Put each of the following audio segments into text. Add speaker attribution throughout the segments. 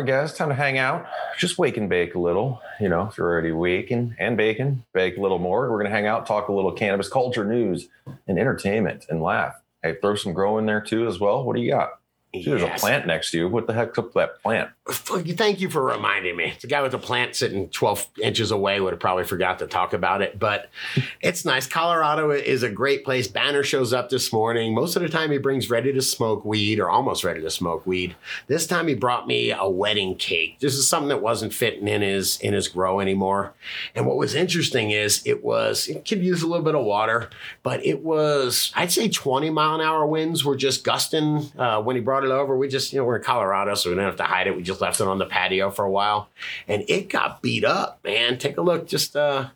Speaker 1: right, guys, time to hang out. Just wake and bake a little. You know, if you're already waking and baking, bake a little more. We're going to hang out, talk a little cannabis culture, news, and entertainment, and laugh. Hey, throw some grow in there too as well. What do you got? See, there's a plant next to you. What the heck's up with that plant?
Speaker 2: Fuck you- Thank you for reminding me. The guy with the plant sitting 12 inches away would have probably forgot to talk about it, but it's nice. Colorado is a great place. Banner shows up this morning. Most of the time, he brings ready to smoke weed or almost ready to smoke weed. This time, he brought me a wedding cake. This is something that wasn't fitting in his in his grow anymore. And what was interesting is it was it could use a little bit of water, but it was I'd say 20 mile an hour winds were just gusting uh, when he brought it over. We just you know we're in Colorado, so we didn't have to hide it. We just left it on the patio for a while, and it got beat up. Man, take a look. Just uh,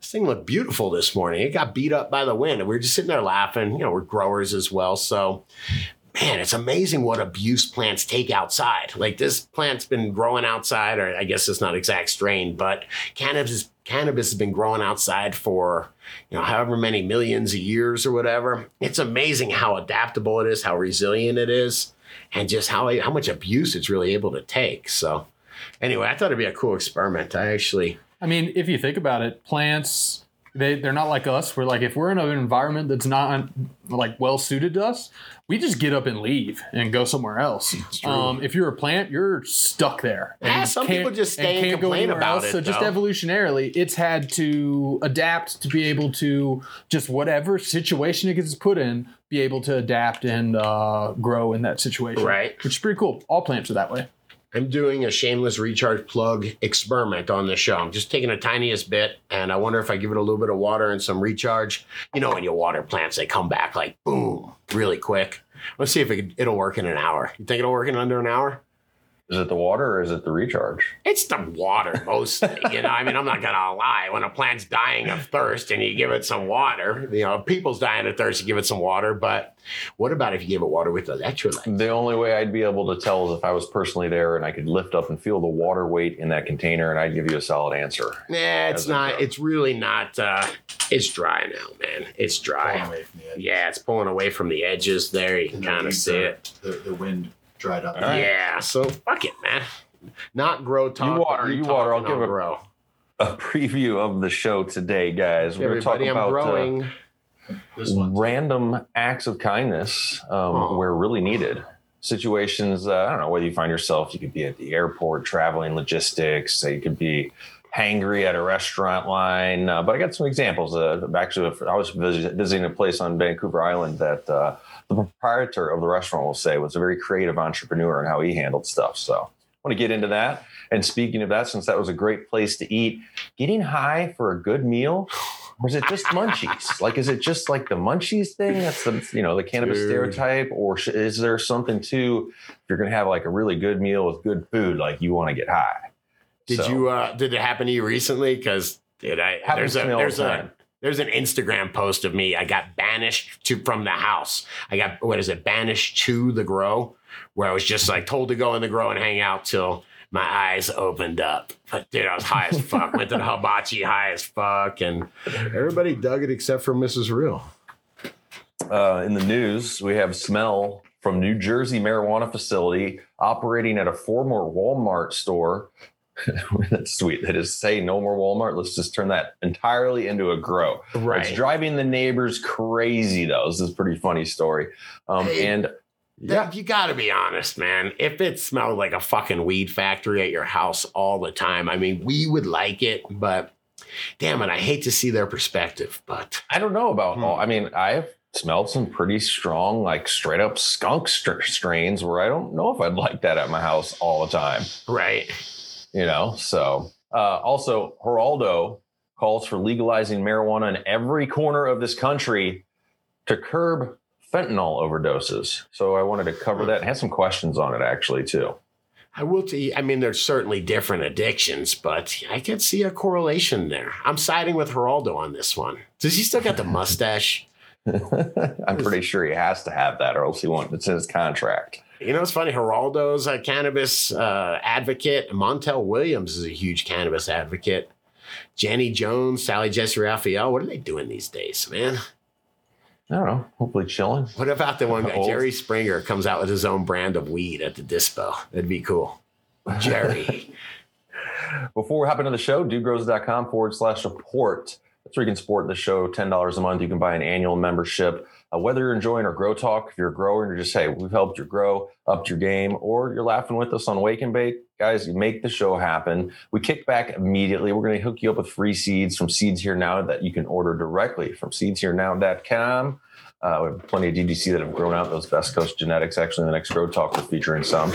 Speaker 2: this thing looked beautiful this morning. It got beat up by the wind, and we were just sitting there laughing. You know, we're growers as well, so man, it's amazing what abuse plants take outside. Like this plant's been growing outside, or I guess it's not exact strain, but cannabis cannabis has been growing outside for you know however many millions of years or whatever. It's amazing how adaptable it is, how resilient it is, and just how how much abuse it's really able to take. So anyway, I thought it'd be a cool experiment. I actually
Speaker 3: I mean, if you think about it, plants they they're not like us. We're like if we're in an environment that's not like well suited to us, we just get up and leave and go somewhere else. Um, if you're a plant, you're stuck there.
Speaker 2: Yeah, some people just stay and
Speaker 3: can't go
Speaker 2: complain
Speaker 3: anywhere
Speaker 2: about
Speaker 3: else.
Speaker 2: it,
Speaker 3: So just
Speaker 2: though.
Speaker 3: evolutionarily, it's had to adapt to be able to just whatever situation it gets put in, be able to adapt and uh, grow in that situation.
Speaker 2: Right.
Speaker 3: Which is pretty cool. All plants are that way.
Speaker 2: I'm doing a shameless recharge plug experiment on this show. I'm just taking the tiniest bit, and I wonder if I give it a little bit of water and some recharge. You know, when you water plants, they come back like boom, really quick. Let's see if it, it'll work in an hour. You think it'll work in under an hour?
Speaker 1: Is it the water or is it the recharge?
Speaker 2: It's the water mostly. you know, I mean, I'm not gonna lie. When a plant's dying of thirst and you give it some water, you know, people's dying of thirst, you give it some water. But what about if you give it water with electrolytes?
Speaker 1: The only way I'd be able to tell is if I was personally there and I could lift up and feel the water weight in that container, and I'd give you a solid answer.
Speaker 2: Nah, it's not. It's really not. Uh, it's dry now, man. It's dry.
Speaker 4: Away from the.
Speaker 2: Yeah, it's pulling away from the edges there. You can kind of see it.
Speaker 4: The, the wind dried up.
Speaker 1: All right.
Speaker 2: Yeah, so fuck it, man. Not grow talk.
Speaker 1: water, you water, I'll give it-
Speaker 2: grow.
Speaker 1: A preview of the show today, guys. We're going to talk
Speaker 2: Everybody, I'm
Speaker 1: about uh,
Speaker 2: growing.
Speaker 4: This one.
Speaker 1: random acts of kindness um,
Speaker 2: Oh.
Speaker 1: where really needed. Situations, uh, I don't know whether you find yourself, you could be at the airport traveling logistics, uh, you could be hangry at a restaurant line. Uh, but I got some examples. Uh, actually, I was visiting a place on Vancouver Island that uh, the proprietor of the restaurant will say was a very creative entrepreneur and how he handled stuff. So I want to get into that. And speaking of that, since that was a great place to eat, getting high for a good meal, or is it just munchies? like, is it just like the munchies thing? That's the you know the cannabis
Speaker 2: Dude.
Speaker 1: stereotype, or is there something too? If you're gonna have like a really good meal with good food, like you want to get high.
Speaker 2: Did
Speaker 1: So,
Speaker 2: you? uh Did it happen to you recently? Because did I? There's a
Speaker 1: to me all
Speaker 2: there's
Speaker 1: the
Speaker 2: a
Speaker 1: time.
Speaker 2: There's an Instagram post of me. I got banished to from the house. I got what is it? Banished to the grow, where I was just like told to go in the grow and hang out till my eyes opened up. But dude, I was high as fuck. Went to the hibachi high as fuck, and everybody dug it except for Mrs. Real.
Speaker 1: Uh, in the news, we have smell from New Jersey marijuana facility operating at a former Walmart store. That's sweet. That is say no more Walmart. Let's just turn that entirely into a grow.
Speaker 2: Right.
Speaker 1: It's driving the neighbors crazy though. This is a pretty funny story. Um,
Speaker 2: Hey,
Speaker 1: and yeah,
Speaker 2: You got to be honest, man. If it smelled like a fucking weed factory at your house all the time, I mean, we would like it, but damn it, I hate to see their perspective. But
Speaker 1: I don't know about
Speaker 2: Hmm.
Speaker 1: all. I mean, I've smelled some pretty strong, like straight up skunk str- strains where I don't know if I'd like that at my house all the time.
Speaker 2: right,
Speaker 1: you know so uh, also geraldo calls for legalizing marijuana in every corner of this country to curb fentanyl overdoses so i wanted to cover that and had some questions on it actually too
Speaker 2: I will tell you. I mean, there's certainly different addictions, but I could see a correlation there. I'm siding with Geraldo on this one. Does he still got the mustache?
Speaker 1: i'm pretty sure he has to have that or else he won't it's in his contract
Speaker 2: You know, it's funny. Geraldo's a cannabis uh, advocate. Montel Williams is a huge cannabis advocate. Jenny Jones, Sally Jessy Raphael. What are they doing these days, man?
Speaker 1: i don't know hopefully chilling
Speaker 2: What about the one guy, Jerry Springer, comes out with his own brand of weed at the dispo? That'd be cool. Jerry.
Speaker 1: Before we hop into the show, dudegrows.com forward slash support. That's where you can support the show. $10 a month. You can buy an annual membership. Uh, whether you're enjoying our Grow Talk, if you're a grower and you're just, hey, we've helped you grow, upped your game, or you're laughing with us on Wake and Bake, guys, you make the show happen. We kick back immediately. We're going to hook you up with free seeds from Seeds Here Now that you can order directly from seedsherenow.com. Uh, we have plenty of DDC that have grown out those Best Coast genetics. Actually, in the next Grow Talk, we're featuring some.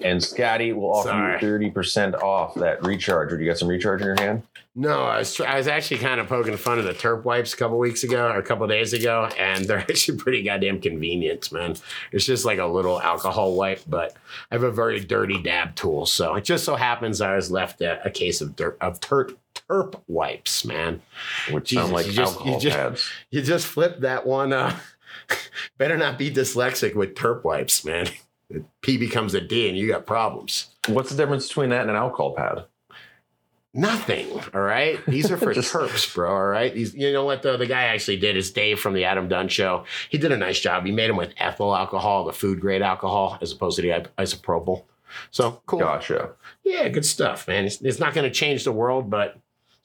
Speaker 1: And Scotty will offer
Speaker 2: Sorry.
Speaker 1: you 30% off that recharger. Do you got some recharge in your hand?
Speaker 2: No, I was, I was actually kind of poking fun of the Terp wipes a couple weeks ago or a couple days ago, and they're actually pretty goddamn convenient, man. It's just like a little alcohol wipe, but I have a very dirty dab tool. So it just so happens I was left a, a case of dirt, of terp, terp wipes, man.
Speaker 1: Which
Speaker 2: Jesus,
Speaker 1: sound like
Speaker 2: you just- you
Speaker 1: alcohol
Speaker 2: just-
Speaker 1: pads.
Speaker 2: You just flip that one. Uh, better not be dyslexic with terp wipes, man. The P becomes a D and you got problems.
Speaker 1: What's the difference between that and an alcohol pad?
Speaker 2: Nothing. All right. These are for
Speaker 1: Just-
Speaker 2: terps, bro. All right. These, you know what? The, the guy actually did is Dave from the Adam Dunn show. He did a nice job. He made them with ethyl alcohol, the food grade alcohol, as opposed to the isopropyl. So cool.
Speaker 1: Gotcha.
Speaker 2: Yeah, good stuff, man. It's, it's not going to change the world, but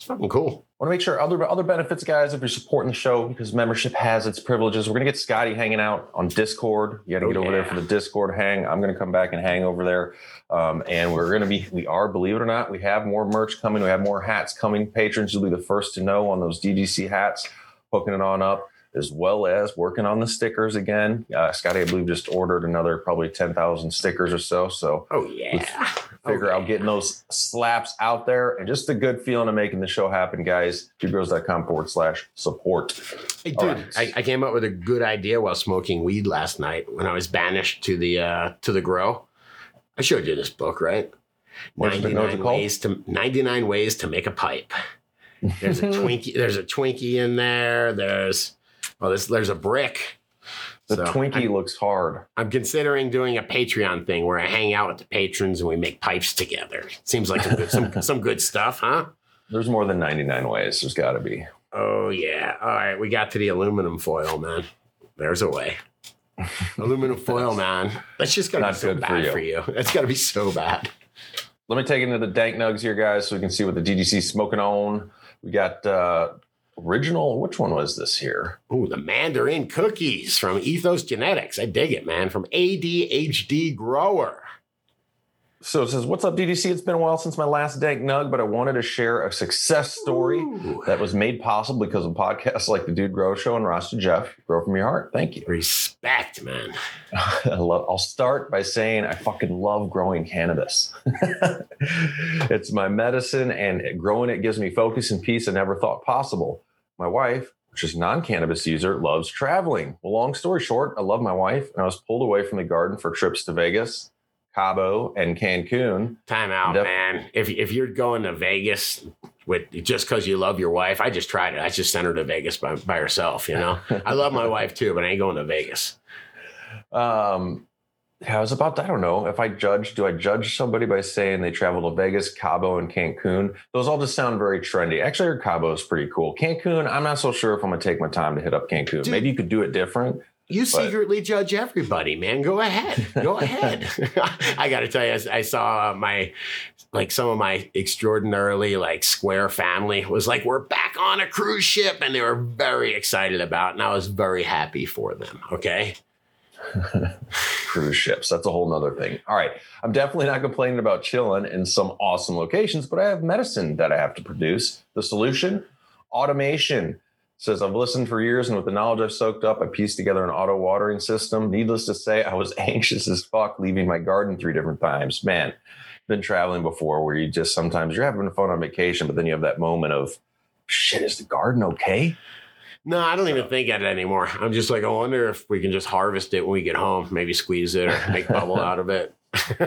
Speaker 2: it's fucking cool.
Speaker 1: Want to make sure other other benefits, guys, if you're supporting the show because membership has its privileges. We're gonna get Scotty hanging out on Discord. You got to
Speaker 2: Oh,
Speaker 1: get over there for the Discord hang. I'm gonna come back and hang over there, um, and we're gonna be. We are, believe it or not, we have more merch coming. We have more hats coming. Patrons you'll be the first to know on those DGC hats. Hooking it on up. As well as working on the stickers again. Uh, Scotty, I believe, just ordered another probably 10,000 stickers or so. So
Speaker 2: Oh, yeah.
Speaker 1: figure
Speaker 2: Oh,
Speaker 1: out getting those slaps out there and just a good feeling of making the show happen, guys. Dudegrows.com forward slash support.
Speaker 2: Hey, dude,
Speaker 1: right.
Speaker 2: I, I came up with a good idea while smoking weed last night when I was banished to the uh, to the grow. I showed you this book, right?
Speaker 1: What's it-
Speaker 2: Ninety
Speaker 1: what's it
Speaker 2: nine
Speaker 1: called?
Speaker 2: ways to ninety nine ways to make a pipe. There's a Twinkie. There's a Twinkie in there. There's oh, there's there's a brick.
Speaker 1: The
Speaker 2: So,
Speaker 1: Twinkie
Speaker 2: I'm,
Speaker 1: looks hard.
Speaker 2: I'm considering doing a Patreon thing where I hang out with the patrons and we make pipes together. Seems like some good, some, some good stuff, huh?
Speaker 1: There's more than 99 ways. There's got to be.
Speaker 2: Oh yeah. All right, we got to the aluminum foil, man. There's a way. aluminum foil, man. That's just gonna
Speaker 1: Not
Speaker 2: be so
Speaker 1: good for
Speaker 2: bad
Speaker 1: you.
Speaker 2: for you. That's gotta be so bad.
Speaker 1: Let me take into the dank nugs here, guys, so we can see what the DDC is smoking on. We got uh, original. Which one was this here?
Speaker 2: Ooh, the Mandarin cookies from Ethos Genetics. I dig it, man. From ADHD Grower.
Speaker 1: So it says, What's up, DDC? It's been a while since my last dank nug, but I wanted to share a success story
Speaker 2: Ooh.
Speaker 1: that was made possible because of podcasts like the Dude Grow Show and Ross to Jeff. Grow from your heart. Thank you.
Speaker 2: Respect, man.
Speaker 1: I love, I'll start by saying I fucking love growing cannabis. it's my medicine, and growing it gives me focus and peace I never thought possible. My wife, which is non-cannabis user, loves traveling. Well, long story short, I love my wife, and I was pulled away from the garden for trips to Vegas, Cabo, and Cancun.
Speaker 2: Time out,
Speaker 1: Def-
Speaker 2: man. If if you're going to Vegas with just because you love your wife, I just tried it. I just sent her to Vegas by, by herself. You know, I love my wife too, but I ain't going to Vegas.
Speaker 1: Um, yeah, I was about to, I don't know if I judge, do I judge somebody by saying they travel to Vegas, Cabo, and Cancun? Those all just sound very trendy. Actually, Cabo is pretty cool. Cancun, I'm not so sure if I'm going to take my time to hit up Cancun.
Speaker 2: Dude.
Speaker 1: Maybe you could do it different.
Speaker 2: You secretly judge everybody, man. Go ahead. Go ahead. I got to tell you, I, I saw my, like some of my extraordinarily like square family was like, we're back on a cruise ship. And they were very excited about it. And I was very happy for them. Okay.
Speaker 1: Cruise ships. That's a whole nother thing. All right. I'm definitely not complaining about chilling in some awesome locations, but I have medicine that I have to produce. The solution? Automation. Says I've listened for years, and with the knowledge I've soaked up, I pieced together an auto watering system. Needless to say, I was anxious as fuck leaving my garden three different times. Man, been traveling before where you just sometimes you're having fun on vacation, but then you have that moment of shit, is the garden okay?
Speaker 2: No, I don't even think of it anymore. I'm just like, I wonder if we can just harvest it when we get home, maybe squeeze it or make bubble out of it.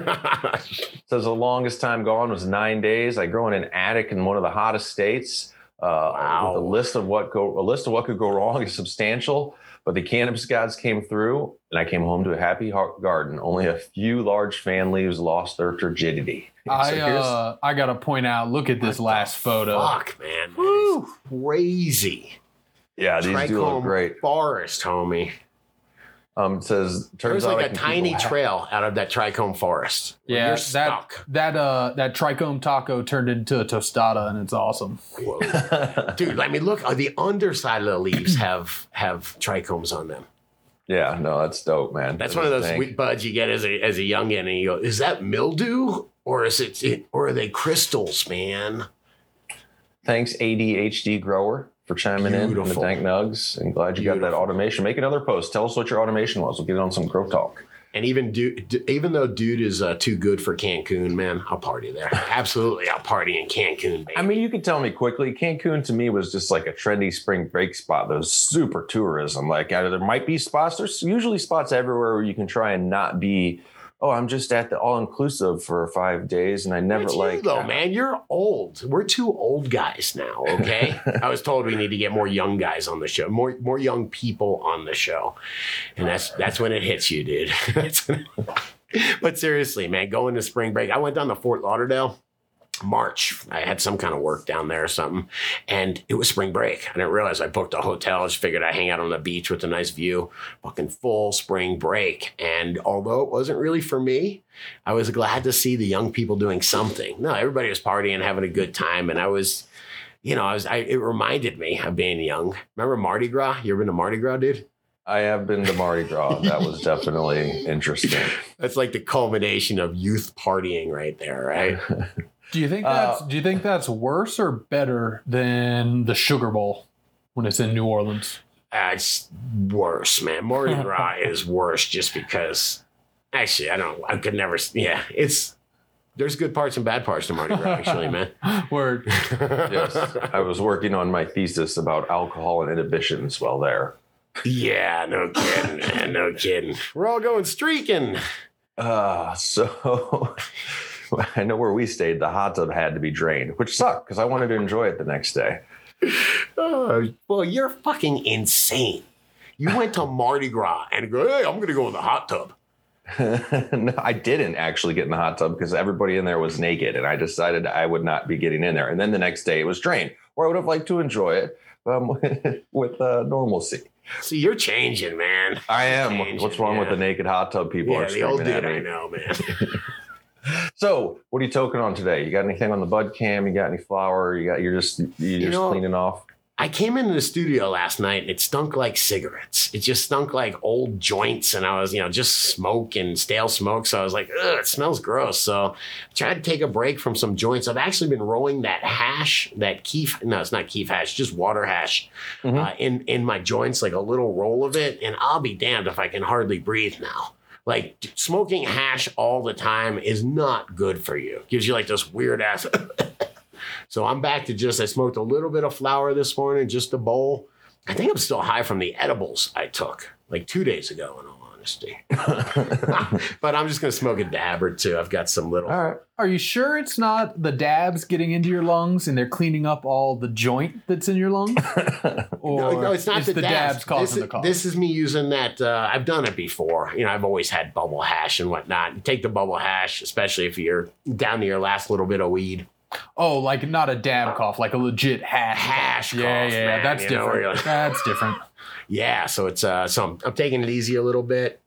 Speaker 1: says the longest time gone was nine days. I grow in an attic in one of the hottest states. Uh,
Speaker 2: Wow.
Speaker 1: With a list of what go a list of what could go wrong is substantial, but the cannabis gods came through, and I came home to a happy heart garden. Only a few large fan leaves lost their turgidity.
Speaker 3: I
Speaker 1: So here's-
Speaker 3: uh, I gotta point out. Look at this last photo.
Speaker 2: Fuck, man. Is crazy.
Speaker 1: yeah, these do look great.
Speaker 2: Forest, homie.
Speaker 1: Um, it says
Speaker 2: There's
Speaker 1: turns out
Speaker 2: like
Speaker 1: I
Speaker 2: a
Speaker 1: can
Speaker 2: tiny trail out of that trichome forest.
Speaker 3: Yeah,
Speaker 2: you're
Speaker 3: that
Speaker 2: stuck.
Speaker 3: that uh that trichome taco turned into a tostada, and it's awesome.
Speaker 2: Whoa. Dude, I mean, look, uh, the underside of the leaves have have trichomes on them.
Speaker 1: yeah, no, that's dope, man.
Speaker 2: That's
Speaker 1: That
Speaker 2: one of those
Speaker 1: dank.
Speaker 2: sweet buds you get as a as a youngin, and you go, "Is that mildew or is it, it or are they crystals, man?"
Speaker 1: Thanks, ADHD grower, for chiming in on the dank nugs. And glad you got that automation. Make another post. Tell us what your automation was. We'll get it on some Grow Talk.
Speaker 2: And even dude, even though dude is uh, too good for Cancun, man, I'll party there. Absolutely, I'll party in Cancun, baby.
Speaker 1: I mean, you could tell me quickly. Cancun to me was just like a trendy spring break spot. Those super tourism. Like uh, there might be spots. There's usually spots everywhere where you can try and not be. Oh, I'm just at the all inclusive for five days, and I never like.
Speaker 2: though, man. You're old. We're two old guys now. Okay. I was told we need to get more young guys on the show, more more young people on the show, and that's that's when it hits you, dude. But seriously, man, going to spring break. I went down to Fort Lauderdale. March. I had some kind of work down there or something. And it was spring break. I didn't realize I booked a hotel. I just figured I'd hang out on the beach with a nice view. Fucking full spring break. And although it wasn't really for me, I was glad to see the young people doing something. No, everybody was partying, having a good time. And I was, you know, I was I, it reminded me of being young. Remember Mardi Gras? You ever been to Mardi Gras, dude?
Speaker 1: I have been to Mardi Gras. That was definitely interesting.
Speaker 2: That's like the culmination of youth partying right there, right?
Speaker 3: Do you think
Speaker 1: Uh,
Speaker 3: that's do you think that's worse or better than the Sugar Bowl when it's in New Orleans?
Speaker 2: Uh, it's worse, man. Mardi Gras is worse just because. Actually, I don't. I could never. Yeah, it's there's good parts and bad parts to Mardi Gras, actually, man.
Speaker 3: Where
Speaker 1: yes, I was working on my thesis about alcohol and inhibitions while there.
Speaker 2: yeah, no kidding, man. No kidding. We're all going streaking.
Speaker 1: Uh, so I know where we stayed. The hot tub had to be drained, which sucked because I wanted to enjoy it the next day.
Speaker 2: Oh, well, you're fucking insane. You went to Mardi Gras and go, hey, I'm gonna go in the hot tub.
Speaker 1: no, I didn't actually get in the hot tub because everybody in there was naked, and I decided I would not be getting in there. And then the next day it was drained, where I would have liked to enjoy it um, with uh, normalcy.
Speaker 2: See, you're changing, man.
Speaker 1: I am.
Speaker 2: Changing,
Speaker 1: What's wrong with the naked hot tub people?
Speaker 2: Yeah,
Speaker 1: are
Speaker 2: the old dude I know, man.
Speaker 1: So, what are you toking on today? You got anything on the bud cam? You got any flour? You got you're just you're just
Speaker 2: know,
Speaker 1: cleaning off.
Speaker 2: I came into the studio last night and it stunk like cigarettes. It just stunk like old joints, and I was, you know, just smoke and stale smoke. So I was like, ugh, it smells gross. So I tried to take a break from some joints. I've actually been rolling that hash, that keef. No, it's not keef hash, just water hash,
Speaker 1: Mhm.
Speaker 2: uh, in in my joints, like a little roll of it. And I'll be damned if I can hardly breathe now. Like smoking hash all the time is not good for you. Gives you like this weird ass. So I'm back to just, I smoked a little bit of flour this morning, just a bowl. I think I'm still high from the edibles I took like two days ago, in all honesty. but I'm just going to smoke a dab or two. I've got some little.
Speaker 1: All right.
Speaker 3: are you sure it's not the dabs getting into your lungs and they're cleaning up all the joint that's in your lungs? Or
Speaker 2: No, no, it's not the,
Speaker 3: the
Speaker 2: dabs.
Speaker 3: dabs causing
Speaker 2: this,
Speaker 3: the cough?
Speaker 2: This is me using that. Uh, I've done it before. You know, I've always had bubble hash and whatnot. You take the bubble hash, especially if you're down to your last little bit of weed.
Speaker 3: oh, like not a dab cough, like a legit hash.
Speaker 2: Hash
Speaker 3: yeah,
Speaker 2: cough,
Speaker 3: yeah,
Speaker 2: man,
Speaker 3: that's
Speaker 2: know,
Speaker 3: different.
Speaker 2: like-
Speaker 3: that's different.
Speaker 2: Yeah, so it's uh, so I'm, I'm taking it easy a little bit.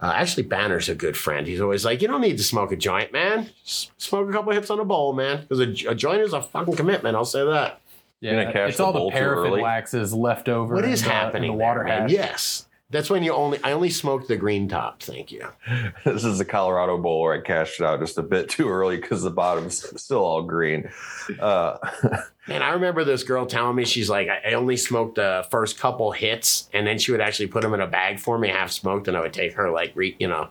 Speaker 2: Uh, actually, Banner's a good friend. He's always like, you don't need to smoke a joint, man. Just smoke a couple hits on a bowl, man. Because a, a joint is a fucking commitment. I'll say that.
Speaker 3: Yeah, it's
Speaker 1: the
Speaker 3: all the paraffin waxes left over.
Speaker 2: What is
Speaker 3: in
Speaker 2: is
Speaker 3: the- in
Speaker 2: happening?
Speaker 3: The
Speaker 2: there,
Speaker 3: water
Speaker 2: man? Yes, that's when you only. I only smoked the green top. Thank you.
Speaker 1: This is the Colorado Bowl where I cashed it out just a bit too early because the bottom's still all green. Uh,
Speaker 2: Man, I remember this girl telling me she's like, I I only smoked the first couple hits, and then she would actually put them in a bag for me, half smoked, and I would take her like, re, you know,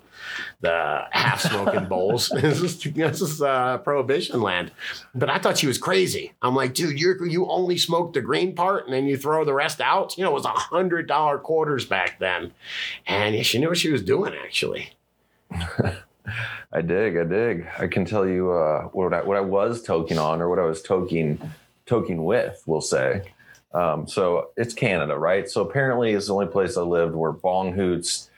Speaker 2: the half smoking bowls. this is this is uh, prohibition land. But I thought she was crazy. I'm like, dude, you you only smoke the green part, and then you throw the rest out. You know, it was a hundred dollar quarters back then, and yeah, she knew what she was doing actually.
Speaker 1: I dig, I dig. I can tell you uh, what I what I was toking on, or what I was toking toking with. We'll say. Um, so it's Canada, right? So apparently, it's the only place I lived where bong hoots.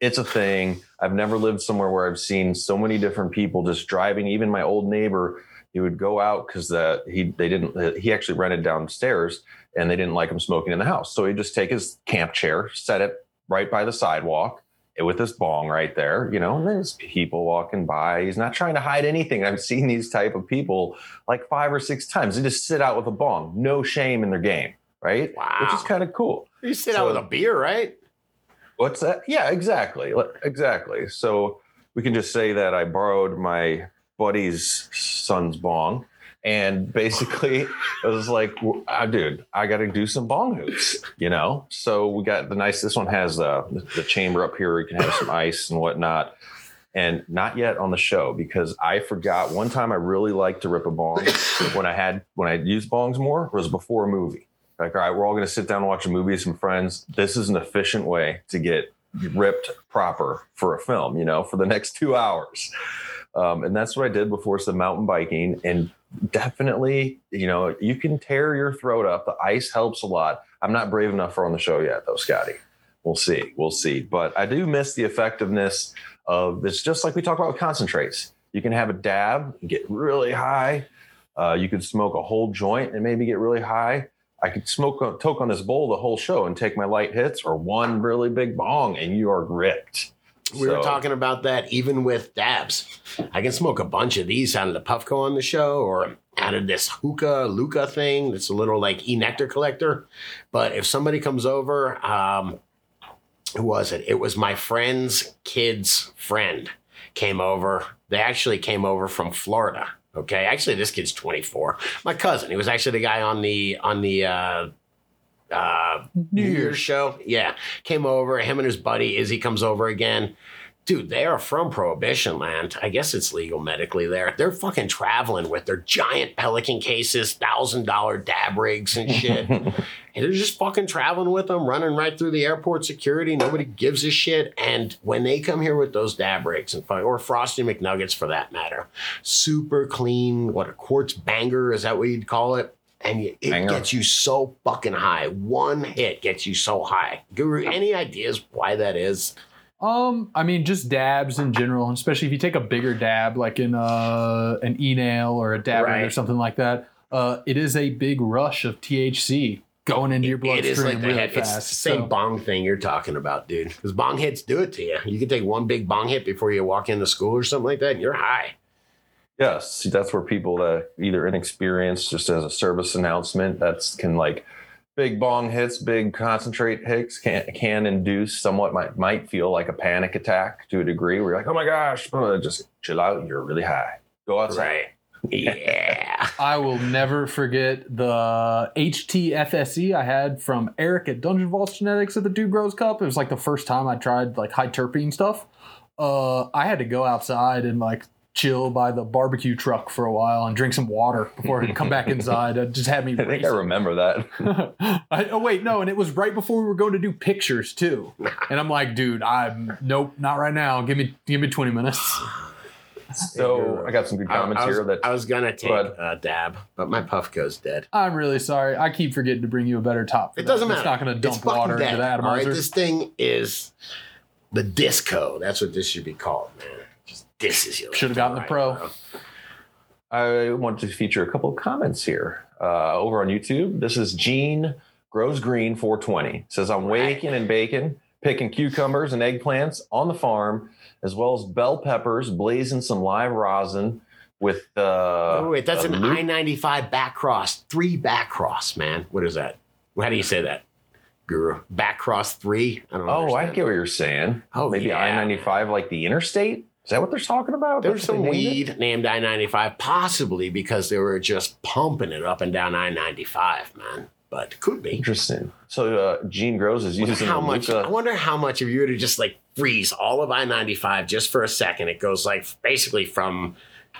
Speaker 1: It's a thing. I've never lived somewhere where I've seen so many different people just driving. Even my old neighbor, he would go out because the he they didn't he actually rented downstairs and they didn't like him smoking in the house. So he'd just take his camp chair, set it right by the sidewalk, with this bong right there, you know, and there's people walking by. He's not trying to hide anything. I've seen these type of people like five or six times. They just sit out with a bong, no shame in their game, right? Wow. Which is kind of cool.
Speaker 2: You sit
Speaker 1: So-
Speaker 2: out with a beer, right?
Speaker 1: What's that? Yeah, exactly. Exactly. So we can just say that I borrowed my buddy's son's bong. And basically, it was like, ah, dude, I got to do some bong hoops, you know? So we got the nice, this one has uh, the, the chamber up here you can have some ice and whatnot. And not yet on the show because I forgot one time I really liked to rip a bong when I had, when I used bongs more was before a movie. Like, all right, we're all going to sit down and watch a movie with some friends. This is an efficient way to get ripped proper for a film, you know, for the next two hours. Um, and that's what I did before some mountain biking. And definitely, you know, you can tear your throat up. The ice helps a lot. I'm not brave enough for on the show yet, though, Scotty. We'll see. We'll see. But I do miss the effectiveness of it's just like we talk about with concentrates. You can have a dab and get really high. Uh, you could smoke a whole joint and maybe get really high. I could smoke a toke on this bowl the whole show and take my light hits or one really big bong and you are ripped.
Speaker 2: We were talking about that even with dabs. I can smoke a bunch of these out of the Puffco on the show or out of this hookah Lookah thing that's a little like e nectar collector. But if somebody comes over, um, who was it? It was my friend's kid's friend came over. They actually came over from Florida. Okay, actually, this kid's 24. My cousin. He was actually the guy on the on the uh, uh, New Year's show. Yeah, came over. Him and his buddy Izzy comes over again. Dude, they are from Prohibition land. I guess it's legal medically there. They're fucking traveling with their giant Pelican cases, thousand dollar dab rigs and shit. and they're just fucking traveling with them, running right through the airport security. Nobody gives a shit. And when they come here with those dab rigs and or Frosty McNuggets for that matter, super clean. What a quartz banger is that what you'd call it? And you, it
Speaker 1: Banger.
Speaker 2: gets you so fucking high. One hit gets you so high. Guru, any ideas why that is?
Speaker 3: Um, I mean, just dabs in general, especially if you take a bigger dab, like in uh, an e nail or a dab rig or something like that. Uh, it is a big rush of THC going into your bloodstream
Speaker 2: is like the
Speaker 3: really
Speaker 2: head. It's
Speaker 3: fast.
Speaker 2: the same
Speaker 3: So-
Speaker 2: bong thing you're talking about, dude. Because bong hits do it to you. You can take one big bong hit before you walk into school or something like that, and you're high.
Speaker 1: Yes, that's where people that either inexperienced, just as a service announcement, that's can like big bong hits, big concentrate hits can can induce somewhat might might feel like a panic attack to a degree. Where you're like, oh my gosh, just chill out. You're really high. Go outside.
Speaker 2: Right. Yeah.
Speaker 3: I will never forget the HTFSE I had from Eric at Dungeon Vaults Genetics at the Dude Grows Cup. It was like the first time I tried like high terpene stuff. Uh, I had to go outside and like chill by the barbecue truck for a while and drink some water before I come back inside. It just had me.
Speaker 1: I think I remember that.
Speaker 3: I, oh wait, no, and it was right before we were going to do pictures too. And I'm like, dude, I'm nope, not right now. Give me give me 20 minutes.
Speaker 1: So I got some good
Speaker 2: I,
Speaker 1: comments
Speaker 2: I was,
Speaker 1: here that
Speaker 2: I was gonna take
Speaker 1: But-
Speaker 2: a dab, but my Puffco's dead.
Speaker 3: I'm really sorry. I keep forgetting to bring you a better top.
Speaker 2: It
Speaker 3: that.
Speaker 2: doesn't matter.
Speaker 3: It's not going to dump water
Speaker 2: dead,
Speaker 3: into the
Speaker 2: All right, this thing is the disco. That's what this should be called, man. Just disses you.
Speaker 3: Should've gotten
Speaker 2: and
Speaker 3: the pro.
Speaker 2: bro.
Speaker 1: I want to feature a couple of comments here uh, over on YouTube. This is Gene Grows Green 420 says I'm waking and baking, picking cucumbers and eggplants on the farm, as well as bell peppers, blazing some live rosin with uh,
Speaker 2: oh wait, that's
Speaker 1: a
Speaker 2: an
Speaker 1: loop-
Speaker 2: I ninety five back cross, three back cross, man. What is that? How do you say that, Guru? Back cross three? I don't know.
Speaker 1: Oh, I get what you're saying.
Speaker 2: Oh,
Speaker 1: maybe
Speaker 2: yeah.
Speaker 1: I 95 like the interstate. Is that what they're talking about?
Speaker 2: There's some
Speaker 1: named it?
Speaker 2: weed named I 95, possibly because they were just pumping it up and down I 95, man. But could be.
Speaker 1: Interesting. So uh, Gene Grows is using
Speaker 2: how
Speaker 1: the
Speaker 2: much?
Speaker 1: Lookah-
Speaker 2: I wonder how much if you were to just like freeze all of I ninety five just for a second, it goes like basically from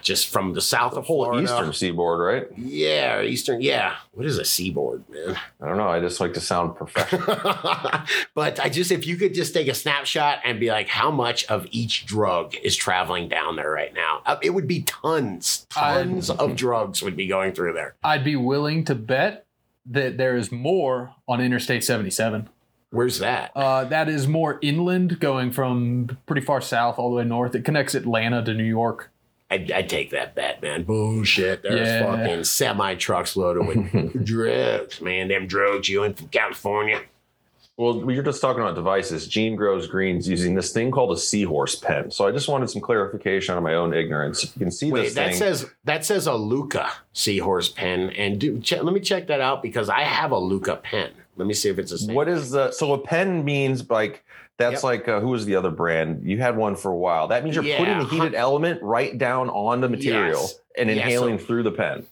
Speaker 2: just from the south
Speaker 1: the
Speaker 2: of
Speaker 1: whole
Speaker 2: Florida.
Speaker 1: eastern seaboard, right?
Speaker 2: Yeah, eastern. Yeah. What is a seaboard, man?
Speaker 1: I don't know. I just like to sound professional.
Speaker 2: but I just if you could just take a snapshot and be like, how much of each drug is traveling down there right now? Uh, It would be tons, tons of drugs would be going through there.
Speaker 3: I'd be willing to bet that there is more on Interstate 77.
Speaker 2: Where's that?
Speaker 3: Uh, that is more inland, going from pretty far south all the way north. It connects Atlanta to New York.
Speaker 2: I'd, I'd take that bet, man. Bullshit. There's
Speaker 3: Yeah.
Speaker 2: fucking semi trucks loaded with drugs, man. Them drugs you in from California.
Speaker 1: Well, we were just talking about devices. Gene grows greens using this thing called a seahorse pen. So I just wanted some clarification on my own ignorance. If you can see
Speaker 2: Wait,
Speaker 1: this
Speaker 2: that
Speaker 1: thing.
Speaker 2: says that says a Lookah seahorse pen, and do che- let me check that out because I have a Lookah pen. Let me see if it's the same.
Speaker 1: what is the so a pen means like that's
Speaker 2: Yep.
Speaker 1: like uh, who was the other brand? You had one for a while. That means you're
Speaker 2: Yeah,
Speaker 1: putting the heated element right down on the material
Speaker 2: Yes.
Speaker 1: and
Speaker 2: Yeah, so-
Speaker 1: inhaling through the pen.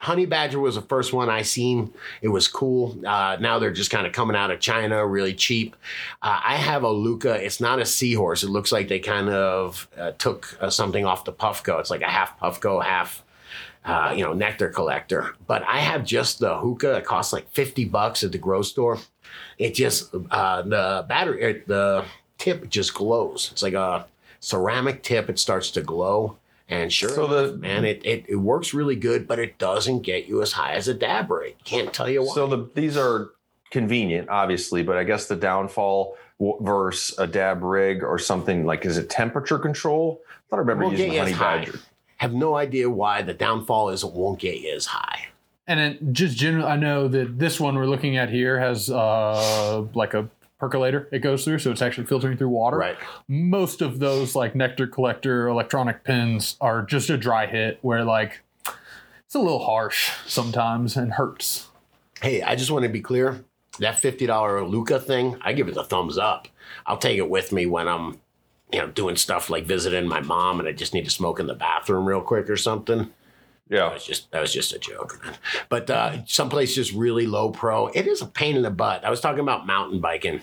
Speaker 2: Honey Badger was the first one I seen. It was cool. Uh, now they're just kind of coming out of China, really cheap. Uh, I have a Lookah. It's not a seahorse. It looks like they kind of uh, took uh, something off the Puffco. It's like a half Puffco, half uh, you know nectar collector. But I have just the hookah. It costs like fifty bucks at the grocery store. It just uh, the battery, uh, the tip just glows. It's like a ceramic tip. It starts to glow. And sure,
Speaker 1: So the-
Speaker 2: enough, man, it, it it works really good, but it doesn't get you as high as a dab rate. Can't tell you why.
Speaker 1: So the these are convenient, obviously, but I guess the downfall versus a dab rig or something like is it temperature control? I thought I remember using
Speaker 2: you
Speaker 1: honey
Speaker 2: high.
Speaker 1: badger.
Speaker 2: Have no idea why the downfall is it won't get you as high.
Speaker 3: And then just generally, I know that this one we're looking at here has uh, like a percolator it goes through, so it's actually filtering through water.
Speaker 2: Right.
Speaker 3: Most of those like nectar collector electronic pins are just a dry hit where like it's a little harsh sometimes and hurts.
Speaker 2: Hey, I just want to be clear. That fifty dollar Lookah thing, I give it a thumbs up. I'll take it with me when I'm, you know, doing stuff like visiting my mom and I just need to smoke in the bathroom real quick or something. That
Speaker 1: Yeah.
Speaker 2: was just that was just a joke. But uh, someplace just really low pro. It is a pain in the butt. I was talking about mountain biking.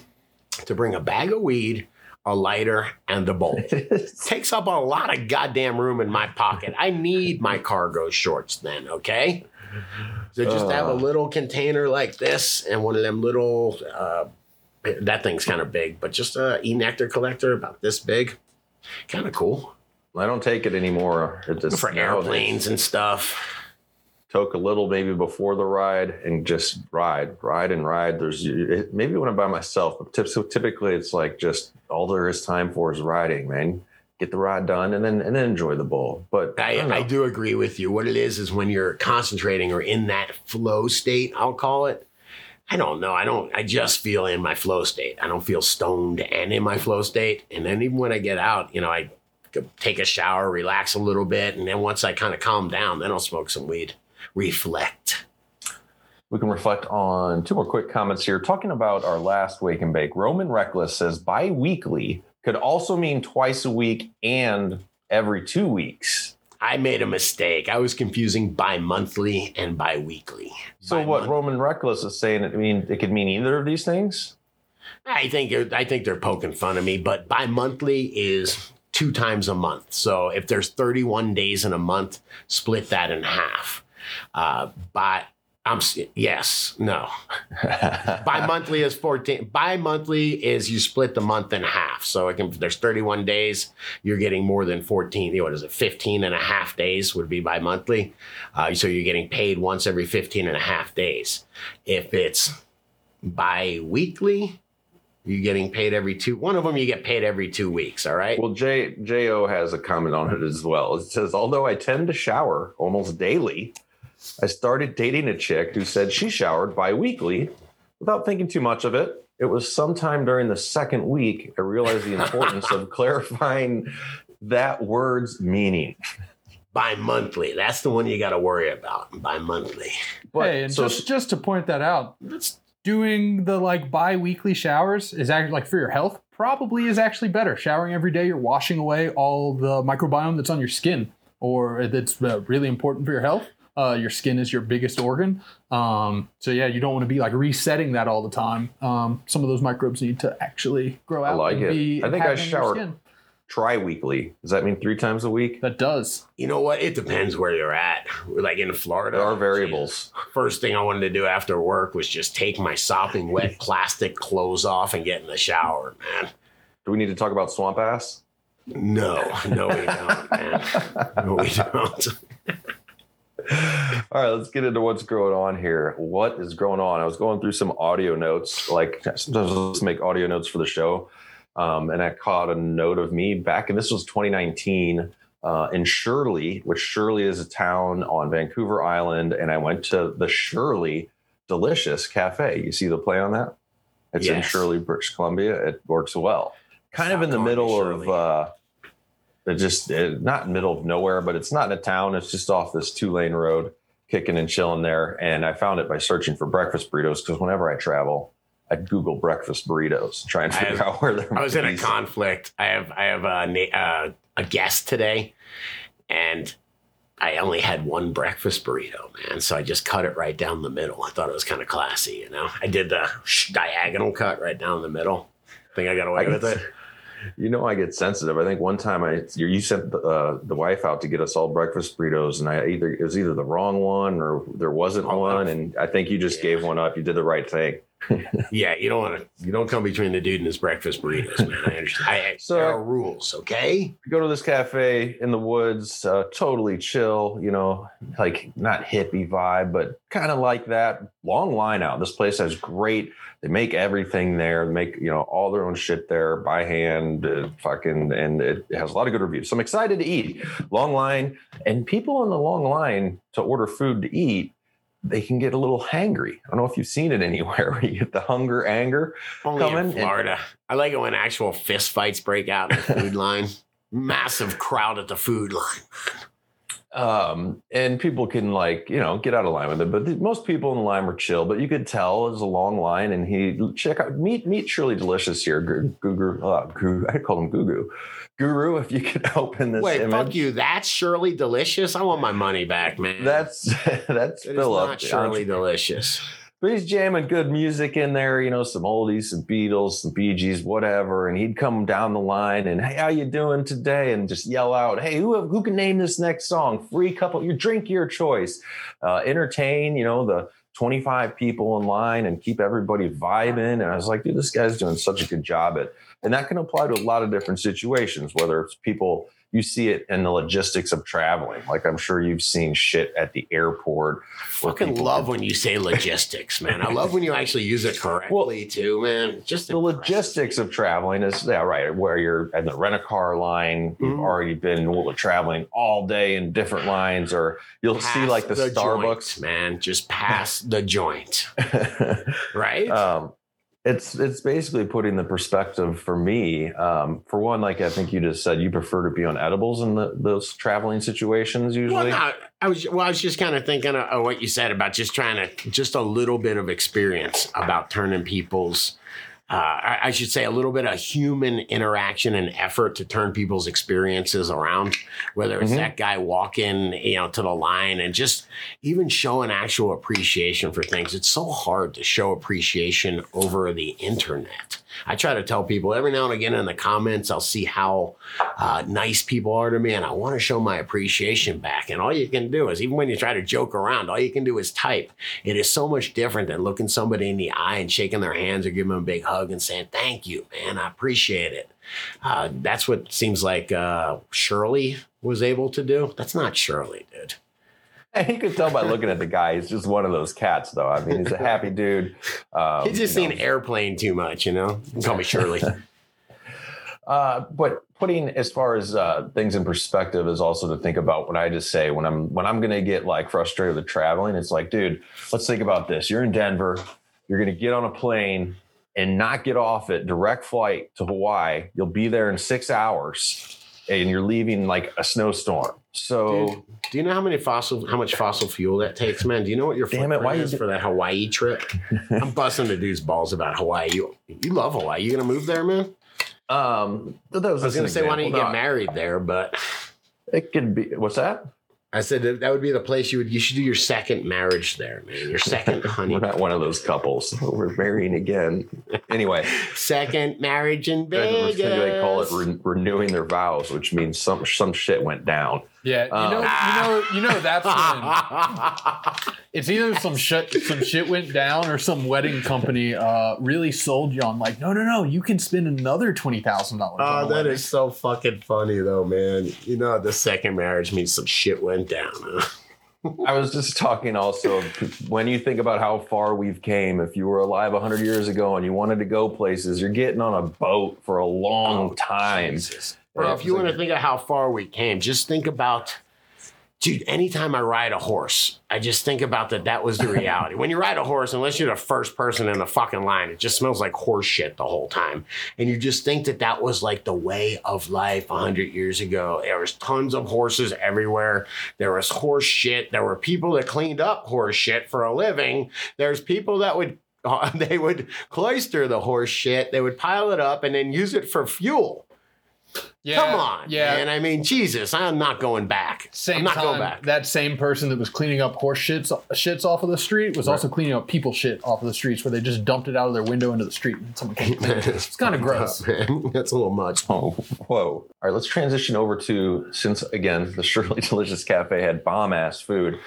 Speaker 2: To bring a bag of weed, a lighter, and a bowl takes up a lot of goddamn room in my pocket. I need my cargo shorts then. Okay. So just have a little container like this and one of them little. Uh, that thing's kind of big, but just a e nectar collector about this big. Kind of cool
Speaker 1: I don't take it anymore. It just
Speaker 2: for airplanes and stuff.
Speaker 1: toke a little maybe before the ride and just ride, ride and ride. There's it, maybe when I'm by myself, but typically it's like just all there is time for is riding, man. Get the ride done and then and then enjoy the bowl. But
Speaker 2: I,
Speaker 1: don't.
Speaker 2: I do agree with you. What it is is when you're concentrating or in that flow state, I'll call it. I don't know. I don't. I just feel in my flow state. I don't feel stoned and in my flow state. And then even when I get out, you know, I take a shower, relax a little bit, and then once I kind of calm down, then I'll smoke some weed, reflect.
Speaker 1: We can reflect on two more quick comments here. Talking about our last wake and bake, Roman Reckless says bi-weekly could also mean twice a week and every two weeks.
Speaker 2: I made a mistake. I was confusing bi-monthly and bi-weekly.
Speaker 1: So what
Speaker 2: Bi-month-
Speaker 1: Roman Reckless is saying, it mean it could mean either of these things.
Speaker 2: I think I think they're poking fun of me, but bi-monthly is two times a month. So if there's 31 days in a month, split that in half. Uh, by I'm yes, no. Bi-monthly is 14. Bi-monthly is you split the month in half. So it can, if there's 31 days, you're getting more than 14. What is it? 15 and a half days would be bi-monthly. Uh, so you're getting paid once every 15 and a half days. If it's bi-weekly, you're getting paid every two. One of them you get paid every two weeks. All right.
Speaker 1: Well, J Jo has a comment on it as well. It says, although I tend to shower almost daily, I started dating a chick who said she showered bi-weekly without thinking too much of it. It was sometime during the second week I realized the importance of clarifying that word's meaning.
Speaker 2: bi-monthly. That's the one you got to worry about. Bi-monthly.
Speaker 1: But
Speaker 3: hey, and
Speaker 1: so
Speaker 3: just just to point that out,
Speaker 2: That's
Speaker 3: doing the like bi-weekly showers is actually like for your health probably is actually better. Showering every day, you're washing away all the microbiome that's on your skin, or that's uh, really important for your health. Uh, your skin is your biggest organ, um, so yeah, you don't want to be like resetting that all the time. Um, some of those microbes need to actually grow out I
Speaker 1: like
Speaker 3: and
Speaker 1: it.
Speaker 3: Be
Speaker 1: I think I
Speaker 3: skin.
Speaker 1: Tri-weekly. Does that mean three times a week?
Speaker 3: That does.
Speaker 2: you know what? It depends where you're at. Like in Florida,
Speaker 1: There are variables.
Speaker 2: First thing I wanted to do after work was just take my sopping wet plastic clothes off and get in the shower, man.
Speaker 1: Do we need to talk about swamp ass?
Speaker 2: No, no, we don't, man. No, we don't.
Speaker 1: All right, let's get into what's going on here. What is going on? I was going through some audio notes. Like sometimes I'll just make audio notes for the show, um, and I caught a note of me back, and this was 2019 uh, in Shirley, which Shirley is a town on Vancouver Island, and I went to the Shirley Delicious Cafe. You see the play on that? It's in Shirley, British Columbia. It works well. Kind of in the middle of uh, it just it, not middle of nowhere, but it's not in a town. It's just off this two lane road, kicking and chilling there. And I found it by searching for breakfast burritos because whenever I travel, I Google breakfast burritos, try and figure
Speaker 2: have-
Speaker 1: out where they're.
Speaker 2: I was in a conflict. I have I have a uh, a guest today, and I only had one breakfast burrito, man. So I just cut it right down the middle. I thought it was kind of classy, you know. I did the sh- diagonal cut right down the middle. Think I got away
Speaker 1: I
Speaker 2: with
Speaker 1: get-
Speaker 2: it?
Speaker 1: You know, I get sensitive. I think one time I you you sent the, uh, the wife out to get us all breakfast burritos, and I either it was either the wrong one or there wasn't
Speaker 2: Oh,
Speaker 1: one, and I think you just
Speaker 2: Yeah.
Speaker 1: gave one up. You did the right thing.
Speaker 2: Yeah, you don't want to. You don't come between the dude and his breakfast burritos, man. I understand. I,
Speaker 1: So-
Speaker 2: there are rules, okay?
Speaker 1: go to this cafe in the woods, uh, totally chill, you know, like not hippie vibe, but kind of like that. Long line out. This place has great. They make everything there. They make you know all their own shit there by hand. Uh, fucking, and it has a lot of good reviews. So I'm excited to eat. Long line, and people in the long line to order food to eat. They can get a little hangry. I don't know if you've seen it anywhere. Where you get the hunger, anger.
Speaker 2: Only
Speaker 1: Come in
Speaker 2: in
Speaker 1: and-
Speaker 2: Florida. I like it when actual fist fights break out in the food line. Massive crowd at the food line.
Speaker 1: um, and people can like you know get out of line with it. But the, most people in the line were chill. But you could tell it was a long line, and he check out meet meet Shirley Delicious here, Gu- Guru. Uh, Guru, I call him Gugu. Guru, if you could open this
Speaker 2: Wait,
Speaker 1: image.
Speaker 2: fuck you. That's Shirley Delicious. I want my money back, man.
Speaker 1: That's that's Philip.
Speaker 2: not Shirley Delicious.
Speaker 1: But he's jamming good music in there, you know, some oldies, some Beatles, some Bee Gees, whatever. And he'd come down the line and, hey, how you doing today? And just yell out, hey, who, who can name this next song? Free couple, your drink your choice. Uh, entertain, you know, the 25 people in line and keep everybody vibing. And I was like, dude, this guy's doing such a good job at, and that can apply to a lot of different situations, whether it's people, you see it in the logistics of traveling. Like I'm sure you've seen shit at the airport. where
Speaker 2: Fucking love when you say logistics, man. I love when you actually use it correctly too, man. Just
Speaker 1: the logistics of traveling is yeah right where you're in the rent a car line you've
Speaker 2: Mhm.
Speaker 1: already been traveling all day in different lines or you'll see like the, starbucks
Speaker 2: joint, man. Just pass the joint, right?
Speaker 1: um, it's it's basically putting the perspective for me um, for one like i think you just said you prefer to be on edibles in the, those traveling situations usually
Speaker 2: Well, no, I was well. I was just kind of thinking of, of what you said about just trying to just a little bit of experience about turning people's. Uh, I, I should say a little bit of human interaction and effort to turn people's experiences around. Whether it's
Speaker 1: Mhm.
Speaker 2: that guy walking, you know, to the line and just even showing actual appreciation for things. It's so hard to show appreciation over the internet. I try to tell people every now and again in the comments, I'll see how uh, nice people are to me, and I want to show my appreciation back. And all you can do is, even when you try to joke around, all you can do is type. It is so much different than looking somebody in the eye and shaking their hands or giving them a big hug and saying, Thank you, man. I appreciate it. Uh, that's what seems like uh, Shirley was able to do. That's not Shirley, dude.
Speaker 1: and you could tell by looking at the guy he's just one of those cats though i mean he's a happy dude um,
Speaker 2: He's just
Speaker 1: you know.
Speaker 2: seen airplane too much, you know? Call me Shirley.
Speaker 1: Uh, but putting as far as uh, things in perspective is also to think about what I just say when I'm when I'm gonna get like frustrated with traveling. It's like, dude, let's think about this. You're in Denver. You're gonna get on a plane and not get off it. Direct flight to Hawaii. You'll be there in six hours, and you're leaving like a snowstorm. So
Speaker 2: Dude, do you know how many fossil, how much fossil fuel that takes, man? Do you know what your
Speaker 1: Damn it, why
Speaker 2: is for that Hawaii trip? I'm busting the dude's balls about Hawaii. You, you love Hawaii. You gonna move there, man?
Speaker 1: um, that was,
Speaker 2: I was gonna say, why don't you
Speaker 1: example.
Speaker 2: get married there? But
Speaker 1: It could be. What's that?
Speaker 2: I said that, that would be the place you would. You should do your second marriage there, man. Your second
Speaker 1: honey.
Speaker 2: We're
Speaker 1: not one of those couples. We're marrying again. Anyway.
Speaker 2: second marriage in Vegas.
Speaker 1: they call it re- renewing their vows, which means some some shit went down.
Speaker 3: Yeah, you
Speaker 1: Uh,
Speaker 3: know, you know, you know. That's when it's either some shit, some shit went down, or some wedding company uh, really sold you on like, no, no, no, you can spend another twenty thousand dollars.
Speaker 2: Oh, that is so fucking funny, though, man. You know, the second marriage means some shit went down. huh?
Speaker 1: I was just talking also when you think about how far we've came. If you were alive hundred years ago and you wanted to go places, you're getting on a boat for a long time.
Speaker 2: Oh, Jesus. Bro, if you want to think of how far we came, just think about dude, anytime I ride a horse, I just think about that. That was the reality. when you ride a horse, unless you're the first person in the fucking line, it just smells like horse shit the whole time. And you just think that that was like the way of life a hundred years ago. There was tons of horses everywhere. There was horse shit. There were people that cleaned up horse shit for a living. There's people that would. they would cloister the horse shit. They would pile it up and then use it for fuel.
Speaker 3: Yeah,
Speaker 2: Come on,
Speaker 3: yeah.
Speaker 2: man. I mean, Jesus, I'm not going back.
Speaker 3: Same
Speaker 2: I'm not
Speaker 3: time,
Speaker 2: going back.
Speaker 3: that same person that was cleaning up horse shits, shits off of the street was also cleaning up people shit off of the streets where they just dumped it out of their window into the street and someone came. clean it. It's kind of gross.
Speaker 2: man. That's a little much.
Speaker 1: Oh, whoa. All right, let's transition over to since again the Shirley Delicious Cafe had bomb ass food.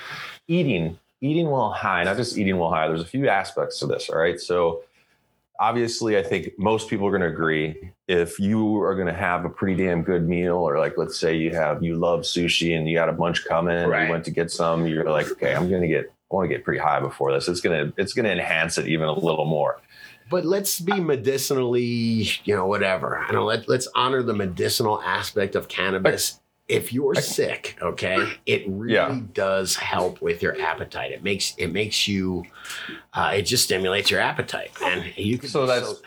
Speaker 1: Eating, eating while high, not just eating while high. There's a few aspects to this. All right. So obviously I think most people are gonna agree if you are gonna have a pretty damn good meal, or like let's say you have you love sushi and you got a bunch coming,
Speaker 2: Right.
Speaker 1: you went to get some, you're like, okay, I'm gonna get I want to get pretty high before this. It's gonna it's gonna enhance it even a little more.
Speaker 2: But let's be medicinally, you know, whatever. I don't let let's honor the medicinal aspect of cannabis. If you're sick, okay, it really
Speaker 1: Yeah.
Speaker 2: does help with your appetite. It makes it makes you, uh, it just stimulates your appetite, and you can.
Speaker 1: So that's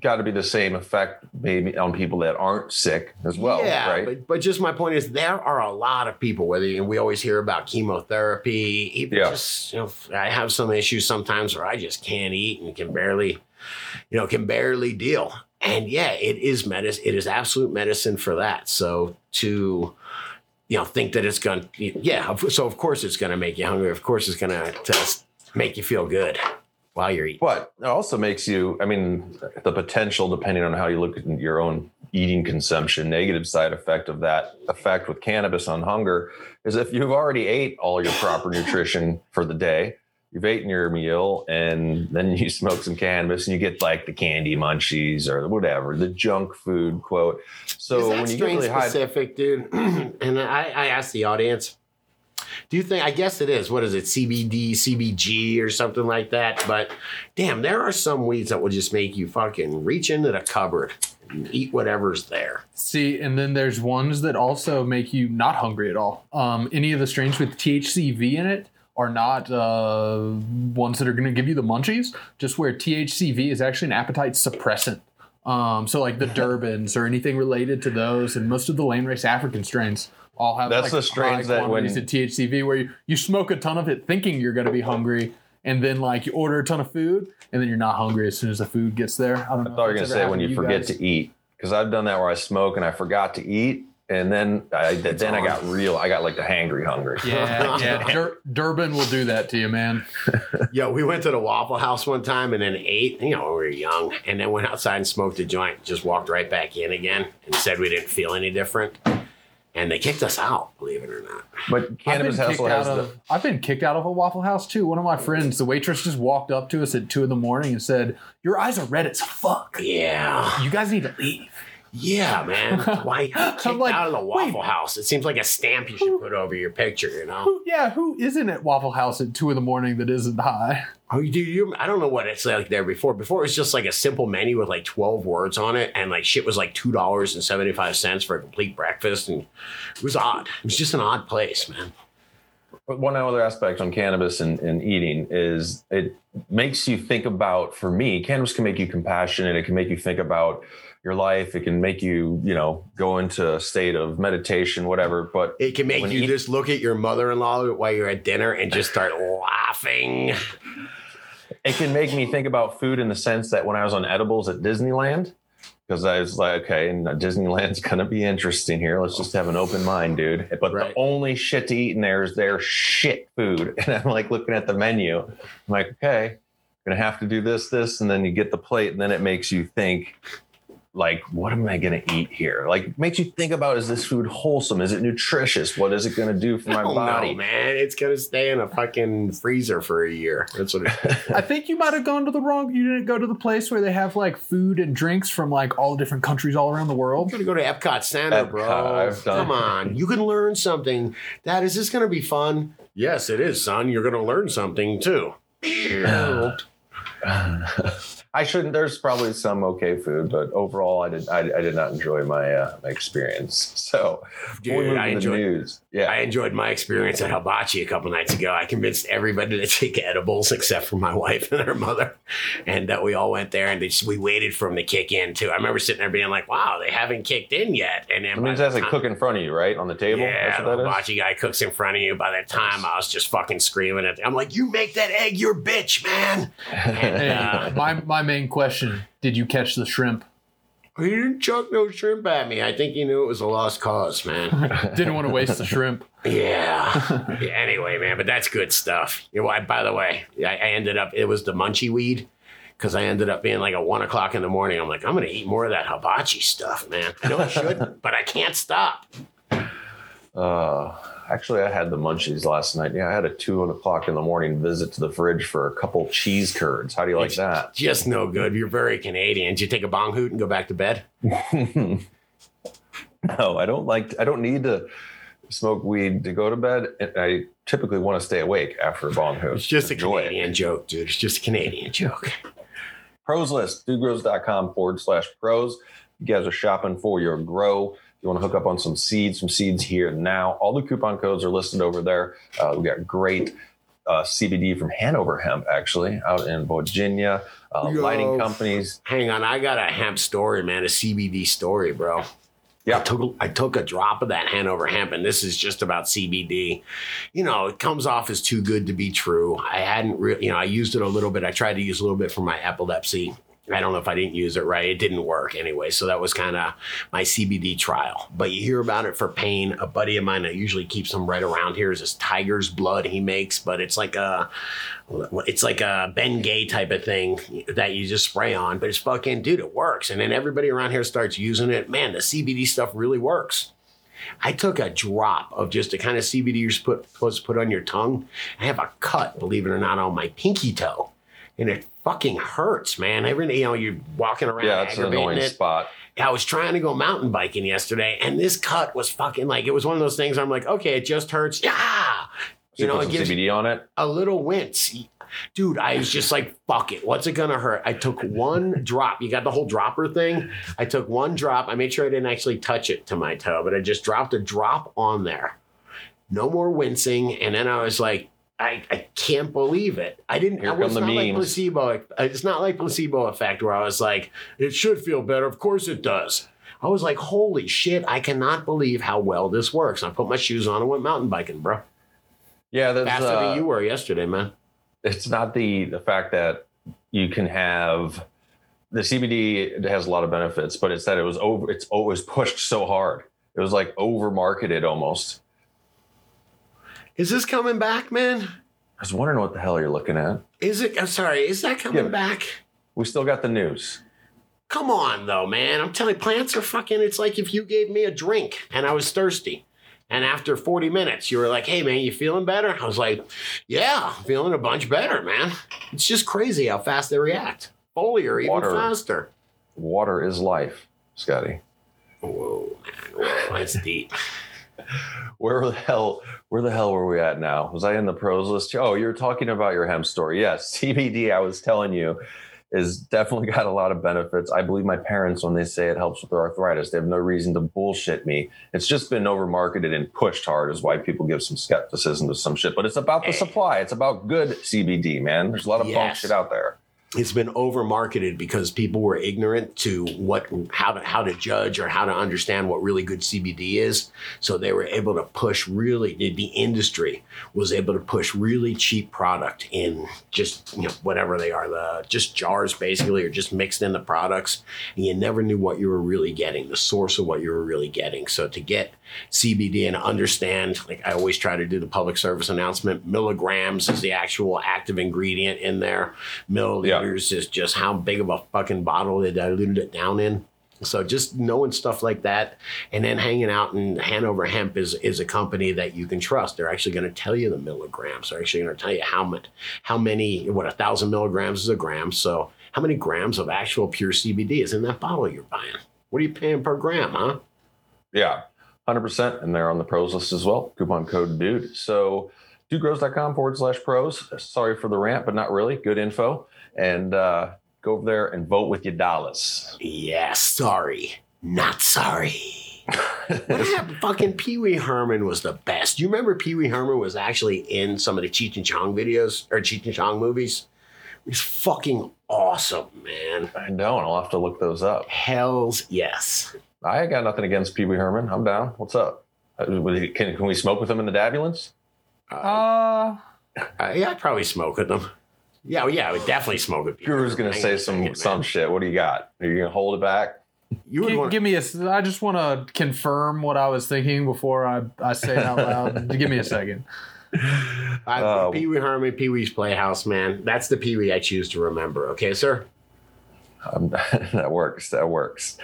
Speaker 1: got to be the same effect maybe on people that aren't sick as well,
Speaker 2: yeah,
Speaker 1: right?
Speaker 2: but, but just my point is there are a lot of people whether you, we always hear about chemotherapy even
Speaker 1: Yeah.
Speaker 2: just you know i have some issues sometimes where i just can't eat and can barely you know can barely deal and yeah it is medicine it is absolute medicine for that. So to you know think that it's going to yeah so of course it's going to make you hungry. Of course it's going to make you feel good while you're eating.
Speaker 1: But it also makes you, I mean, the potential, depending on how you look at your own eating consumption, negative side effect of that effect with cannabis on hunger is if you've already ate all your proper nutrition for the day, you've eaten your meal, and then you smoke some cannabis and you get like the candy munchies or whatever, the junk food quote. So
Speaker 2: Is that
Speaker 1: when you get
Speaker 2: strain
Speaker 1: really high,
Speaker 2: specific, dude? and I, I asked the audience, do you think? I guess it is. What is it? CBD, CBG, or something like that. But damn, there are some weeds that will just make you fucking reach into the cupboard and eat whatever's there.
Speaker 3: See, and then there's ones that also make you not hungry at all. Um, any of the strains with THCV in it are not uh, ones that are going to give you the munchies. Just where THCV is actually an appetite suppressant. Um, so like the Durbans or anything related to those, and most of the landrace African strains all have
Speaker 1: That's
Speaker 3: like,
Speaker 1: the strains
Speaker 3: high
Speaker 1: that when-
Speaker 3: quantities of THCV, where you, you smoke a ton of it thinking you're going to be hungry. And then, like, you order a ton of food, and then you're not hungry as soon as the food gets there. I don't know.
Speaker 1: I thought you were going to say when
Speaker 3: happened
Speaker 1: you forget
Speaker 3: guys.
Speaker 1: to eat, because I've done that where I smoke and I forgot to eat. And then I then I got real. I got like the hangry hungry.
Speaker 3: Yeah, yeah. Dur- Durban will do that to you, man.
Speaker 2: Yo, we went to the Waffle House one time and then ate. You know, we were young, and then went outside and smoked a joint. Just walked right back in again and said we didn't feel any different. And they kicked us out, believe it or not.
Speaker 1: But
Speaker 3: I've been,
Speaker 1: cannabis
Speaker 3: kicked out
Speaker 1: has the.
Speaker 3: of, I've been kicked out of a Waffle House too. One of my friends, the waitress, just walked up to us at two in the morning and said, "Your eyes are red as fuck.
Speaker 2: Yeah.
Speaker 3: You guys need to leave."
Speaker 2: Yeah, man. Why kicked
Speaker 3: I'm like,
Speaker 2: out of the
Speaker 3: wait.
Speaker 2: Waffle House? It seems like a stamp you should put over your picture, you know?
Speaker 3: Who, yeah, who isn't at Waffle House at two in the morning that isn't high?
Speaker 2: Oh, you do you? I don't know what it's like there before. Before it was just like a simple menu with like twelve words on it, and like shit was like two dollars and seventy five cents for a complete breakfast, and it was odd. It was just an odd place, man.
Speaker 1: But one other aspect on cannabis and, and eating is it makes you think about. For me, cannabis can make you compassionate. It can make you think about your life. It can make you, you know, go into a state of meditation, whatever. But
Speaker 2: It can make you
Speaker 1: eat-
Speaker 2: just look at your mother in law while you're at dinner and just start laughing.
Speaker 1: it can make me think about food in the sense that when I was on edibles at Disneyland, because I was like, okay, and Disneyland's gonna be interesting here. Let's just have an open mind, dude. But
Speaker 2: Right.
Speaker 1: the only shit to eat in there is their shit food, and I'm like looking at the menu. I'm like, okay, gonna have to do this, this, and then you get the plate, and then it makes you think. Like, what am I going to eat here? Like, makes you think about: Is this food wholesome? Is it nutritious? What is it going to do for my
Speaker 2: Oh,
Speaker 1: body?
Speaker 2: no, man. It's gonna stay in a fucking freezer for a year. That's what it
Speaker 3: I think you might have gone to the wrong. You didn't go to the place where they have like food and drinks from like all different countries all around the world.
Speaker 2: I'm gonna go to Epcot Center, bro.
Speaker 1: Epcot, I've done-
Speaker 2: Come on, you can learn something. Dad, is this gonna be fun? Yes, it is, son. You're gonna learn something too.
Speaker 1: I I shouldn't. There's probably some okay food, but overall, I did. I, I did not enjoy my uh, my experience. So, before
Speaker 2: Dude, I
Speaker 1: to the
Speaker 2: enjoyed-
Speaker 1: news. Yeah,
Speaker 2: I enjoyed my experience at Hibachi a couple nights ago. I convinced everybody to take edibles except for my wife and her mother, and uh, we all went there and they just, we waited for them to kick in too. I remember sitting there being like, "Wow, they haven't kicked in yet." And then
Speaker 1: that means
Speaker 2: the
Speaker 1: that's like cook in front of you, right, on the table.
Speaker 2: Yeah,
Speaker 1: that's
Speaker 2: the
Speaker 1: what that is.
Speaker 2: hibachi guy cooks in front of you. By the time I was just fucking screaming at, Them. I'm like, "You make that egg your bitch, man!" And, uh,
Speaker 3: my my main question: Did you catch the shrimp?
Speaker 2: he didn't chuck no shrimp at me. I think he knew it was a lost cause, man.
Speaker 3: Didn't want to waste the shrimp.
Speaker 2: Yeah. Yeah, Anyway, man, but that's good stuff. You know, I, by the way, I, I ended up. It was the munchie weed because I ended up being like at one o'clock in the morning. I'm like, I'm gonna eat more of that hibachi stuff, man. I know I shouldn't, but I can't stop.
Speaker 1: Uh, actually, I had the munchies last night. Yeah, I had a two o'clock in the morning visit to the fridge for a couple cheese curds. How do you like that?
Speaker 2: Just no good. You're very Canadian. Did you take a bong hoot and go back to bed?
Speaker 1: no, I don't like. I don't need to smoke weed to go to bed. And I typically want to stay awake after a bong hoot.
Speaker 2: It's just a
Speaker 1: Enjoy it.
Speaker 2: Canadian joke, dude. It's just a Canadian joke.
Speaker 1: Pros list, dudegrows.com forward slash pros. You guys are shopping for your grow. If you want to hook up on some seeds, some seeds here now. All the coupon codes are listed over there. Uh, we got great uh, CBD from Hanover Hemp, actually, out in Virginia. Uh,
Speaker 2: Yo.
Speaker 1: lighting companies.
Speaker 2: Hang on, I got a hemp story, man. A CBD story, bro. I
Speaker 1: Yeah.
Speaker 2: took I took a drop of that Hanover hemp, and this is just about CBD. You know, it comes off as too good to be true. I hadn't really, you know, I used it a little bit. I tried to use a little bit for my epilepsy. I don't know if I didn't use it right. It didn't work anyway. So that was kind of my CBD trial. But you hear about it for pain. A buddy of mine that usually keeps them right around here is this tiger's blood he makes, but it's like a it's like a Ben Gay type of thing that you just spray on, but it's fucking dude, it works. And then everybody around here starts using it. Man, the CBD stuff really works. I took a drop of just the kind of CBD you're supposed to put on your tongue. I have a cut, believe it or not, on my pinky toe. And it fucking hurts, man. Every you know, you're walking around
Speaker 1: Yeah, it's an annoying
Speaker 2: it.
Speaker 1: spot.
Speaker 2: I was trying to go mountain biking yesterday, and this cut was fucking like it was one of those things. I'm like, okay, it just hurts. Yeah,
Speaker 1: So you,
Speaker 2: know, it gives
Speaker 1: CBD on it.
Speaker 2: a little wince. Dude, I was just like, fuck it. What's it gonna hurt? I took one drop. You got the whole dropper thing. I took one drop. I made sure I didn't actually touch it to my toe, but I just dropped a drop on there. No more wincing. And then I was like, I, I can't believe it. I didn't.
Speaker 1: Here
Speaker 2: I was not like
Speaker 1: memes.
Speaker 2: placebo. It's not like placebo effect where I was like, it should feel better. Of course it does. I was like, holy shit! I cannot believe how well this works. I put my shoes on and went mountain biking, bro.
Speaker 1: Yeah, that's
Speaker 2: Faster
Speaker 1: uh,
Speaker 2: than you were yesterday, man.
Speaker 1: it's not the the fact that you can have the CBD it has a lot of benefits, but it's that it was over it's always pushed so hard. It was like over marketed almost.
Speaker 2: Is this coming back, man?
Speaker 1: I was wondering what the hell you're looking at.
Speaker 2: Is it? I'm sorry. Is that coming
Speaker 1: Yeah.
Speaker 2: back?
Speaker 1: We still got the news.
Speaker 2: Come on, though, man. I'm telling you, plants are fucking. It's like if you gave me a drink and I was thirsty. And after 40 minutes, you were like, hey, man, you feeling better? I was like, yeah, I'm feeling a bunch better, man. It's just crazy how fast they react. Foliar even
Speaker 1: Water.
Speaker 2: faster.
Speaker 1: Water is life, Scotty.
Speaker 2: Whoa, man. Whoa, that's deep.
Speaker 1: Where the hell where the hell were we at now? Was I in the pros list? Oh, you're talking about your hemp story. Yes, CBD, I was telling you, is definitely got a lot of benefits. I believe my parents when they say it helps with their arthritis, they have no reason to bullshit me. It's just been over marketed and pushed hard is why people give some skepticism to some shit. But it's about the supply. It's about good CBD, man. There's a lot of bunk shit out there.
Speaker 2: It's been over marketed because people were ignorant to what how to how to judge or how to understand what really good CBD is. So they were able to push really the, industry was able to push really cheap product in just you know whatever they are the just jars basically or just mixed in the products and you never knew what you were really getting the source of what you were really getting. So to get CBD and understand like I always try to do the public service announcement milligrams is the actual active ingredient in there milliliters is just how big of a fucking bottle they diluted it down in. So just knowing stuff like that, and then hanging out in Hanover Hemp is is a company that you can trust. They're actually going to tell you the milligrams. They're actually going to tell you how much, how many, what a thousand milligrams is a gram. So how many grams of actual pure CBD is in that bottle you're buying? What are you paying per gram, huh?
Speaker 1: Yeah, 100%. And they're on the pros list as well. Coupon code DUDE. So dudegrows.com forward slash pros. Sorry for the rant, but not really. Good info. And uh, go over there and vote with your dollars.
Speaker 2: Yeah, sorry. Not sorry. what happened? Fucking Pee Wee Herman was the best. You remember Pee Wee Herman was actually in some of the Cheech and Chong videos or Cheech and Chong movies? He's fucking awesome, man.
Speaker 1: I don't. I'll have to look those up.
Speaker 2: Hells yes.
Speaker 1: I got nothing against Pee Wee Herman. I'm down. What's up? Uh, would he- Can, can we smoke with him in the Dabulance?
Speaker 3: Uh,
Speaker 2: Uh, yeah, I'd probably smoke with them. Yeah, well, yeah, I would definitely smoke with Pee Wee
Speaker 1: Guru's gonna say
Speaker 2: Hang on a
Speaker 1: some
Speaker 2: second,
Speaker 1: some shit. What do you got? Are you gonna hold it back?
Speaker 2: You would
Speaker 3: gi-
Speaker 2: want
Speaker 3: give me a. I just want to confirm what I was thinking before I, I say it out loud. give me a second.
Speaker 2: I,
Speaker 1: Uh,
Speaker 2: Pee Wee Herman, Pee Wee's Playhouse, man. That's the Pee Wee I choose to remember. Okay, sir.
Speaker 1: Um, that works. That works.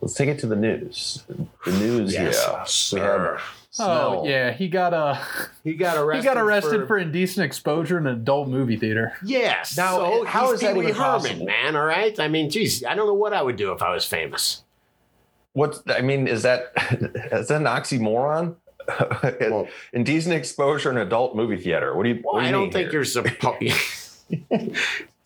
Speaker 1: Let's take it to the news. The news. yeah. We have
Speaker 2: sir.
Speaker 3: Oh yeah, he got uh,
Speaker 2: He got arrested.
Speaker 3: he got arrested for, indecent exposure in an adult movie theater.
Speaker 2: Yes.
Speaker 1: Now,
Speaker 2: so
Speaker 1: how
Speaker 2: he's
Speaker 1: is that even
Speaker 2: Herman,
Speaker 1: possible?
Speaker 2: man? All right. I mean, geez, I don't know what I would do if I was famous.
Speaker 1: What I mean is that is that an oxymoron?
Speaker 2: Well-
Speaker 1: Indecent exposure in adult movie theater. What do you?
Speaker 2: Well,
Speaker 1: what do
Speaker 2: I don't
Speaker 1: mean
Speaker 2: think
Speaker 1: here?
Speaker 2: you're supposed.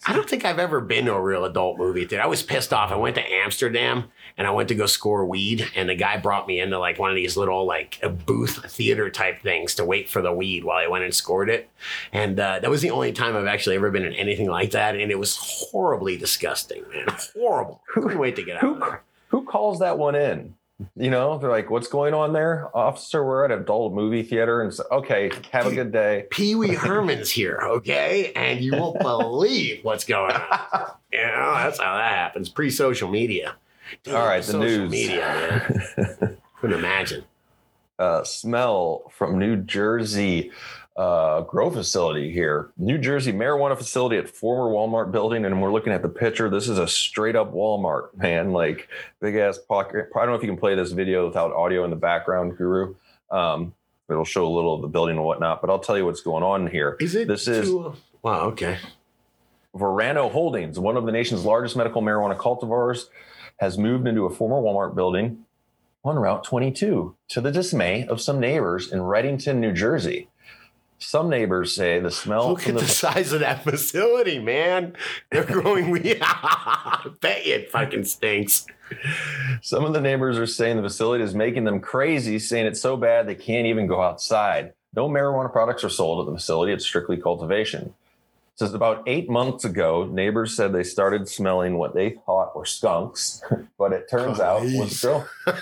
Speaker 2: I don't think I've ever been to a real adult movie theater. I was pissed off. I went to Amsterdam and I went to go score weed, and the guy brought me into like one of these little like a booth theater type things to wait for the weed while I went and scored it. And uh, that was the only time I've actually ever been in anything like that, and it was horribly disgusting, man. Horrible. Couldn't wait to get out.
Speaker 1: Who who calls that one in? You know, they're like, "What's going on there, officer? We're at a adult movie theater." And so, okay, have a good day.
Speaker 2: Pee Wee Herman's here, okay? And you won't believe what's going on. You know, that's how that happens. Pre social media. Dude,
Speaker 1: All right, the
Speaker 2: social
Speaker 1: news.
Speaker 2: media, man. Couldn't imagine.
Speaker 1: uh, smell from New Jersey uh, grow facility here. New Jersey marijuana facility at former Walmart building, and we're looking at the picture. This is a straight up Walmart, man. Like big ass pocket. I don't know if you can play this video without audio in the background, Guru. Um, it'll show a little of the building and whatnot. But I'll tell you what's going on here.
Speaker 2: Is it?
Speaker 1: This is
Speaker 2: too- Wow, okay.
Speaker 1: Verano Holdings, one of the nation's largest medical marijuana cultivars, has moved into a former Walmart building on Route 22 to the dismay of some neighbors in Readington, New Jersey. Some neighbors say the smell
Speaker 2: Look
Speaker 1: from
Speaker 2: at
Speaker 1: the,
Speaker 2: the size of that facility, man. They're growing weed. I bet you it fucking stinks.
Speaker 1: some of the neighbors are saying the facility is making them crazy, saying it's so bad they can't even go outside. No marijuana products are sold at the facility. It's strictly cultivation. Says about eight months ago, neighbors said they started smelling what they thought were skunks, but it turns oh, out was grow,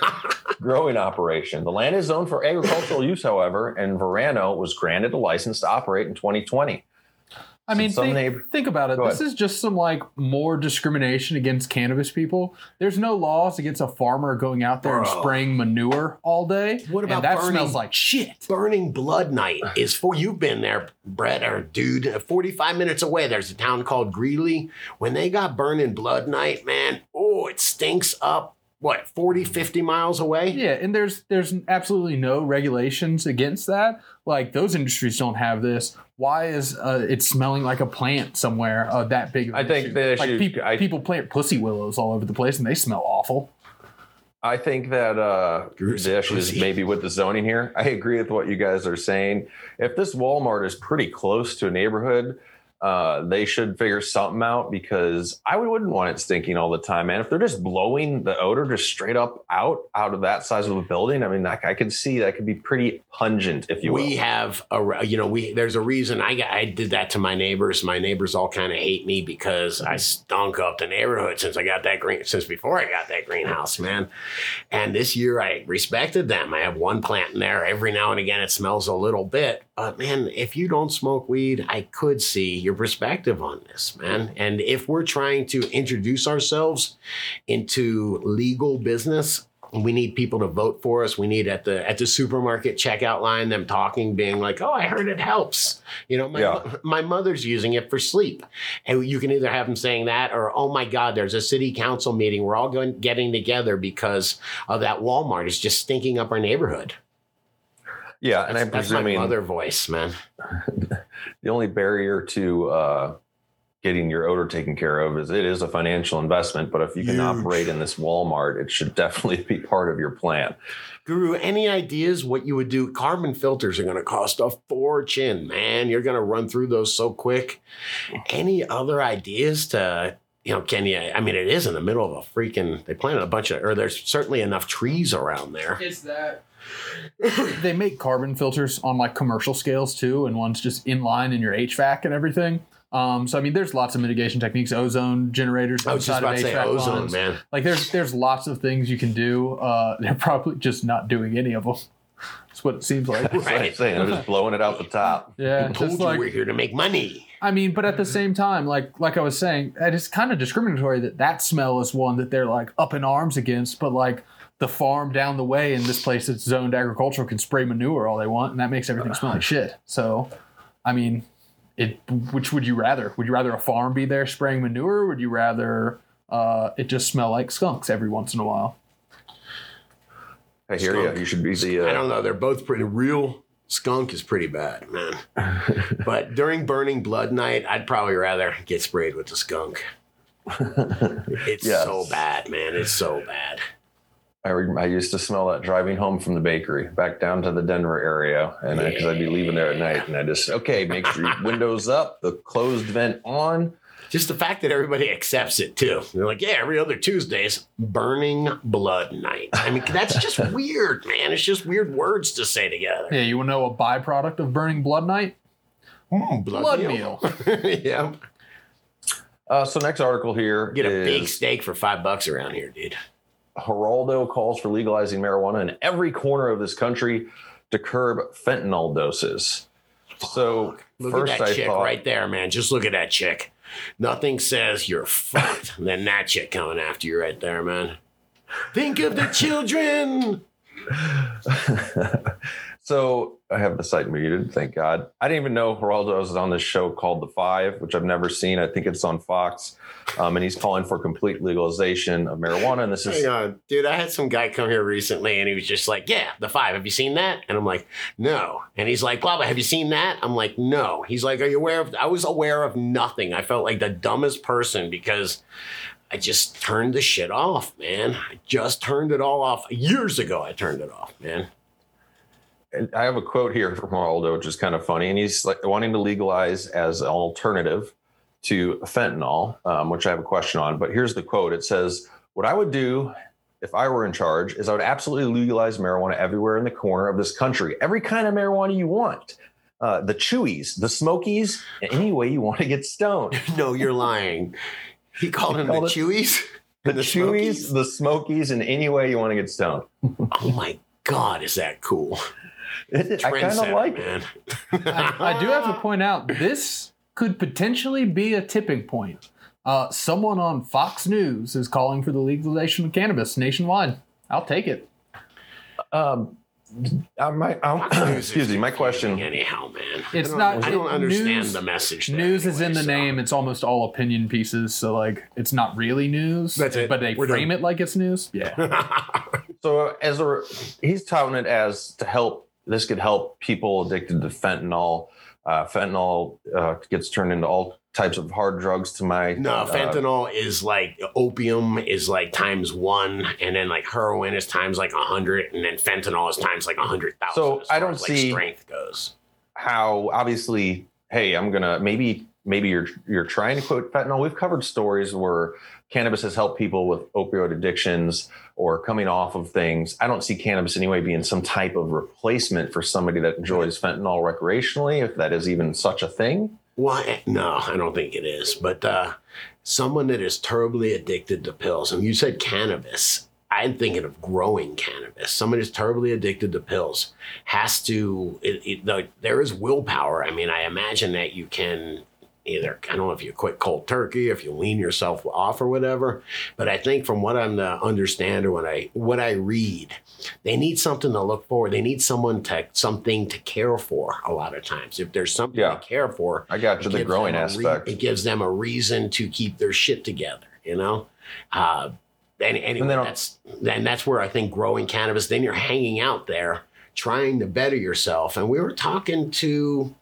Speaker 1: growing operation. The land is zoned for agricultural use, however, and Verano was granted a license to operate in 2020.
Speaker 3: I mean,
Speaker 1: some
Speaker 3: think,
Speaker 1: neighbor-
Speaker 3: think about it.
Speaker 1: Go
Speaker 3: This is just some like more discrimination against cannabis people. There's no laws against a farmer going out there and spraying manure all day.
Speaker 2: What about
Speaker 3: and that
Speaker 2: burning-
Speaker 3: smells like shit.
Speaker 2: Burning Blood Night is for you've been there, Brett or dude. Uh, 45 minutes away, there's a town called Greeley. When they got Burning Blood Night, man, oh, it stinks up what 40, 50 miles away.
Speaker 3: Yeah, and there's there's absolutely no regulations against that. Like those industries don't have this. Why is uh, it smelling like a plant somewhere uh, that big? Of
Speaker 1: I think
Speaker 3: issue?
Speaker 1: the
Speaker 3: like
Speaker 1: issue-
Speaker 3: people,
Speaker 1: I-
Speaker 3: people plant pussy willows all over the place and they smell awful.
Speaker 1: I think that uh,
Speaker 2: Gruesome
Speaker 1: the issue is maybe with the zoning here. I agree with what you guys are saying. If this Walmart is pretty close to a neighborhood, uh, they should figure something out because I wouldn't want it stinking all the time, man. If they're just blowing the odor just straight up out out of that size of a building, I mean, I, I could see that could be pretty pungent, if you will.
Speaker 2: we have a you know we there's a reason I I did that to my neighbors. My neighbors all kind of hate me because I stunk up the neighborhood since I got that green since before I got that greenhouse, man. And this year I respected them. I have one plant in there. Every now and again it smells a little bit, but man, if you don't smoke weed, I could see your perspective on this, man. And if we're trying to introduce ourselves into legal business we need people to vote for us. We need at the at the supermarket checkout line them talking, being like, "Oh, I heard it helps." You know, my,
Speaker 1: Yeah.
Speaker 2: my mother's using it for sleep, and you can either have them saying that, or "Oh my God, there's a city council meeting. We're all going getting together because of that Walmart is just stinking up our neighborhood."
Speaker 1: Yeah, and I'm
Speaker 2: That's my mother voice, man.
Speaker 1: the only barrier to uh, getting your odor taken care of is it is a financial investment. But if you can
Speaker 2: Huge.
Speaker 1: operate in this Walmart, it should definitely be part of your plan.
Speaker 2: Guru, any ideas what you would do? Carbon filters are going to cost a fortune, man. You're going to run through those so quick. Any other ideas to you know, can you? I mean, it is in the middle of a freaking. They planted a bunch of, or there's certainly enough trees around there.
Speaker 3: Is that they make carbon filters on like commercial scales too, and one's just in line in your HVAC and everything. Um, so I mean, there's lots of mitigation techniques, ozone generators
Speaker 2: I was just
Speaker 3: outside
Speaker 2: about
Speaker 3: of
Speaker 2: to say ozone,
Speaker 3: lines.
Speaker 2: man.
Speaker 3: Like there's there's lots of things you can do. Uh, they're probably just not doing any of them. That's what it seems like.
Speaker 1: That's what I'm
Speaker 2: Right.
Speaker 1: saying. They're just blowing it out the top.
Speaker 3: Yeah,
Speaker 2: Told
Speaker 3: just
Speaker 2: you
Speaker 3: like
Speaker 2: we're here to make money.
Speaker 3: I mean, but at the same time, like like I was saying, it is kind of discriminatory that that smell is one that they're like up in arms against, but like the farm down the way in this place that's zoned agricultural can spray manure all they want, and that makes everything smell like shit. So, I mean, it. Which would you rather? Would you rather a farm be there spraying manure? Or would you rather uh, it just smell like skunks every once in a while?
Speaker 1: I hear
Speaker 2: Skunk.
Speaker 1: you. You should be the. Uh,
Speaker 2: I don't know. They're both pretty real. Skunk is pretty bad, man. but during burning blood night, I'd probably rather get sprayed with the skunk. It's
Speaker 1: Yes.
Speaker 2: so bad, man. It's so bad.
Speaker 1: I, re- I used to smell that driving home from the bakery back down to the Denver area, and because I'd be leaving there at night, and I just okay, make sure your windows up, the closed vent on.
Speaker 2: Just the fact that everybody accepts it too. They're like, yeah, every other Tuesday's burning blood night. I mean, that's just weird, man. It's just weird words to say together.
Speaker 3: Yeah, you want to know a byproduct of burning blood night?
Speaker 2: Mm,
Speaker 3: Blood meal.
Speaker 2: yeah.
Speaker 1: Uh, so next article here
Speaker 2: Get a big steak for five bucks around here, dude.
Speaker 1: Geraldo calls for legalizing marijuana in every corner of this country to curb fentanyl doses. So
Speaker 2: Look
Speaker 1: first
Speaker 2: at that
Speaker 1: I
Speaker 2: chick
Speaker 1: thought,
Speaker 2: right there, man. Just look at that chick. Nothing says you're fucked than that chick coming after you right there, man. Think of the children.
Speaker 1: so I have the site muted, thank God. I didn't even know Geraldo was on this show called The Five, which I've never seen. I think it's on Fox. Um, and he's calling for complete legalization of marijuana. And this is
Speaker 2: dude. I had some guy come here recently, and he was just like, "Yeah, the five. Have you seen that?" And I'm like, "No." And he's like, "Blah blah. Have you seen that?" I'm like, "No." He's like, "Are you aware of?" I was aware of nothing. I felt like the dumbest person because I just turned the shit off, man. I just turned it all off years ago. I turned it off, man.
Speaker 1: I have a quote here from Geraldo, which is kind of funny. And he's like wanting to legalize as an alternative to fentanyl, um, which I have a question on. But here's the quote it says, What I would do if I were in charge is I would absolutely legalize marijuana everywhere in the corner of this country, every kind of marijuana you want. Uh, the chewies, the smokies, any way you want to get stoned.
Speaker 2: no, you're lying. He called them the
Speaker 1: called it-
Speaker 2: chewies.
Speaker 1: The,
Speaker 2: And
Speaker 1: chewies,
Speaker 2: Smokies?
Speaker 1: the smokies, and any way you want to get stoned.
Speaker 2: Oh my god, is that cool?
Speaker 1: I kind of
Speaker 2: Trendsetter,
Speaker 1: like it.
Speaker 3: I, I do have to point out this could potentially be a tipping point. Uh, someone on Fox News is calling for the legalization of cannabis nationwide. I'll take it.
Speaker 1: Um, uh, my, um, excuse me, my question.
Speaker 2: Anyhow, man.
Speaker 3: It's
Speaker 2: I don't- I don't understand
Speaker 3: news-
Speaker 2: the message. there
Speaker 3: News is in the
Speaker 2: so.
Speaker 3: name. It's almost all opinion pieces, so like it's not really news.
Speaker 2: That's it.
Speaker 3: But they
Speaker 2: We're
Speaker 3: frame
Speaker 2: done.
Speaker 3: it like it's news. Yeah.
Speaker 1: So as a he's touting it as to help this could help people addicted to fentanyl. Uh, fentanyl uh, gets turned into all types of hard drugs. To my
Speaker 2: No,
Speaker 1: uh,
Speaker 2: fentanyl is like opium is like times one, and then like heroin is times like a hundred, and then fentanyl is times like a hundred thousand.
Speaker 1: So, I don't
Speaker 2: as,
Speaker 1: see-
Speaker 2: like strength goes.
Speaker 1: how obviously, hey, I'm gonna maybe maybe you're you're trying to quote fentanyl. We've covered stories where cannabis has helped people with opioid addictions or coming off of things. I don't see cannabis anyway being some type of replacement for somebody that enjoys fentanyl recreationally, if that is even such a thing.
Speaker 2: Why? No, I don't think it is. But uh, someone that is terribly addicted to pills, and you said cannabis, I'm thinking of growing cannabis. Someone who's terribly addicted to pills has to, it, it, the, there is willpower. I mean, I imagine that you can either, I don't know if you quit cold turkey, if you wean yourself off or whatever. But I think from what I'm to understand or what I, what I read, they need something to look for. They need someone to, something to care for a lot of times. If there's something
Speaker 1: Yeah.
Speaker 2: to care for,
Speaker 1: I got to the growing
Speaker 2: them a re-
Speaker 1: aspect.
Speaker 2: it gives them a reason to keep their shit together, you know? Uh, and anyway,
Speaker 1: And
Speaker 2: that's and that's where I think growing cannabis. Then you're hanging out there trying to better yourself. And we were talking to,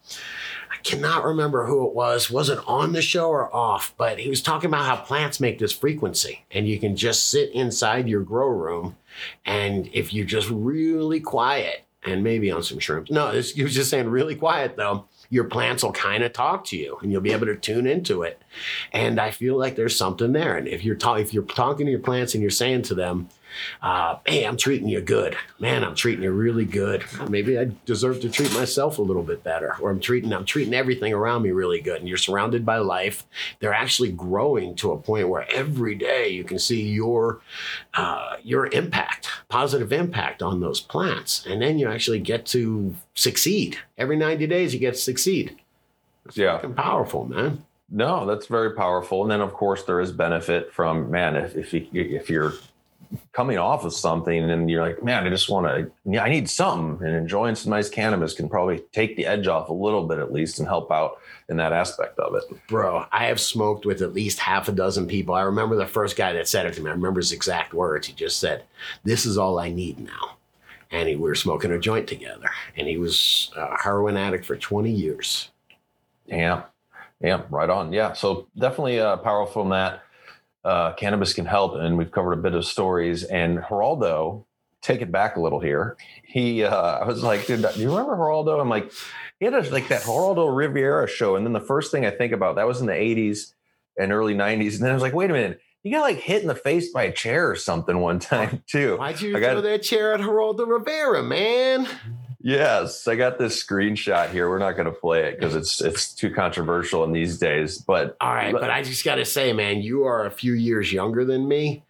Speaker 2: cannot remember who it was. Was it on the show or off? But he was talking about how plants make this frequency, and you can just sit inside your grow room, and if you're just really quiet and maybe on some shrooms. No, this, he was just saying really quiet though. your plants will kind of talk to you and you'll be able to tune into it. And I feel like there's something there. And if you're ta- if you're talking to your plants and you're saying to them, uh, hey, I'm treating you good. Man, I'm treating you really good. Maybe I deserve to treat myself a little bit better. Or I'm treating I'm treating everything around me really good. And you're surrounded by life. They're actually growing to a point where every day you can see your uh, your impact, positive impact on those plants. And then you actually get to succeed. Every 90 days you get to succeed.
Speaker 1: Yeah.
Speaker 2: Fucking powerful, man.
Speaker 1: No, that's very powerful. And then, of course, there is benefit from man. If if, you, if you're coming off of something and you're like, man, I just want to, yeah, I need something, and enjoying some nice cannabis can probably take the edge off a little bit at least and help out in that aspect of it.
Speaker 2: Bro, I have smoked with at least half a dozen people. I remember the first guy that said it to me. I remember his exact words. He just said, This is all I need now. And he, we were smoking a joint together. And he was a heroin addict for 20 years.
Speaker 1: Yeah, yeah, right on. Yeah, so definitely uh, powerful in that. Uh, cannabis can help, and we've covered a bit of stories. And Geraldo, take it back a little here. He, uh, I was like, dude, do you remember Geraldo? I'm like, he had a, like that Geraldo Rivera show, and then the first thing I think about that was in the '80s and early '90s, and then I was like, wait a minute, You got like hit in the face by a chair or something one time too.
Speaker 2: Why'd you
Speaker 1: I got-
Speaker 2: throw that chair at Geraldo Rivera, man?
Speaker 1: Yes, I got this screenshot here. We're not going to play it because it's it's too controversial in these days. But
Speaker 2: All right, but I just got to say, man, you are a few years younger than me.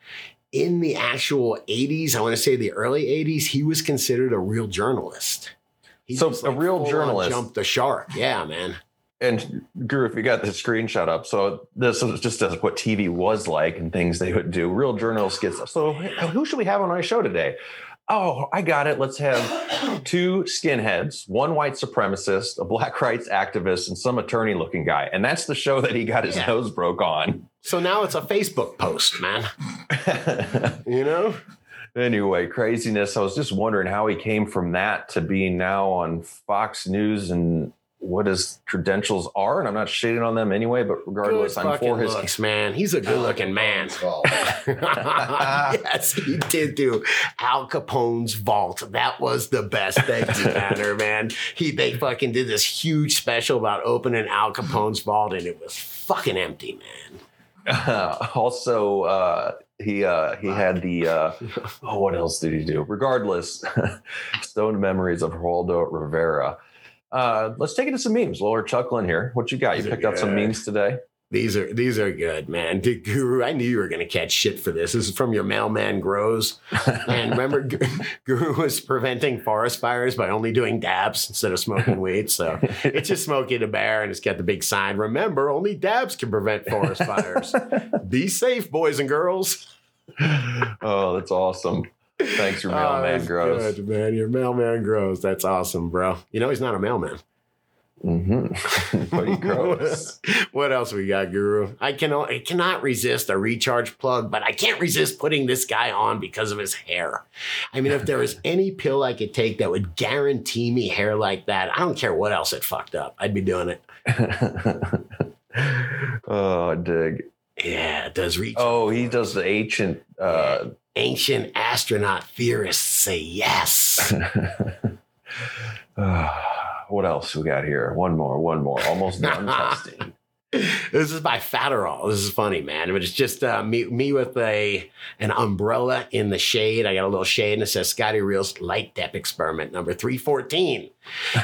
Speaker 2: In the actual 80s, I want to say the early 80s, he was considered a real journalist. He
Speaker 1: So,
Speaker 2: just,
Speaker 1: a real journalist.
Speaker 2: Jumped the shark. Yeah, man.
Speaker 1: and Guru, if you got the screenshot up, so this is just as what TV was like and things they would do. Real journalists get so who should we have on our show today? Oh, I got it. Let's have two skinheads, one white supremacist, a black rights activist, and some attorney looking guy. And that's the show that he got his
Speaker 2: Yeah.
Speaker 1: nose broke on.
Speaker 2: So now it's a Facebook post, man. You know?
Speaker 1: anyway, craziness. I was just wondering how he came from that to being now on Fox News and what his credentials are. And I'm not shitting on them anyway, but
Speaker 2: Good
Speaker 1: regardless, I'm for his.
Speaker 2: looks, man. He's a good looking man.
Speaker 4: Vault.
Speaker 2: yes, he did do Al Capone's vault. That was the best Veggie banner, man. He they fucking did this huge special about opening Al Capone's vault, and it was fucking empty, man.
Speaker 1: also, uh, he uh, he had the uh, oh, what else did he do? Regardless, stoned memories of Geraldo Rivera. Uh, let's take it to some memes. We're chuckling here, what you got? You picked out some memes today.
Speaker 2: These are these are good, man. Dude, Guru, I knew you were gonna catch shit for this. This is from your mailman grows. And remember, Guru was preventing forest fires by only doing dabs instead of smoking weed. So it's just smoking the Bear, and it's got the big sign. Remember, only dabs can prevent forest fires. Be safe, boys and girls.
Speaker 1: oh, that's awesome. Thanks, your
Speaker 2: Oh,
Speaker 1: mailman
Speaker 2: that's
Speaker 1: grows.
Speaker 2: Good, man. Your mailman grows. That's awesome, bro. You know he's not a mailman.
Speaker 1: Mm-hmm. but he grows.
Speaker 2: what else we got, Guru? I can I cannot resist a recharge plug, but I can't resist putting this guy on because of his hair. I mean, if there was any pill I could take that would guarantee me hair like that, I don't care what else it fucked up. I'd be doing it.
Speaker 1: oh, dig.
Speaker 2: Yeah, it does reach.
Speaker 1: Oh, he does the ancient. Uh,
Speaker 2: Ancient astronaut theorists say yes.
Speaker 1: what else we got here? One more, one more. Almost done testing.
Speaker 2: This is by Fatterall. This is funny, man. But it's just uh, me, me with a an umbrella in the shade. I got a little shade and it says Scotty Reels Light Dep Experiment number 314.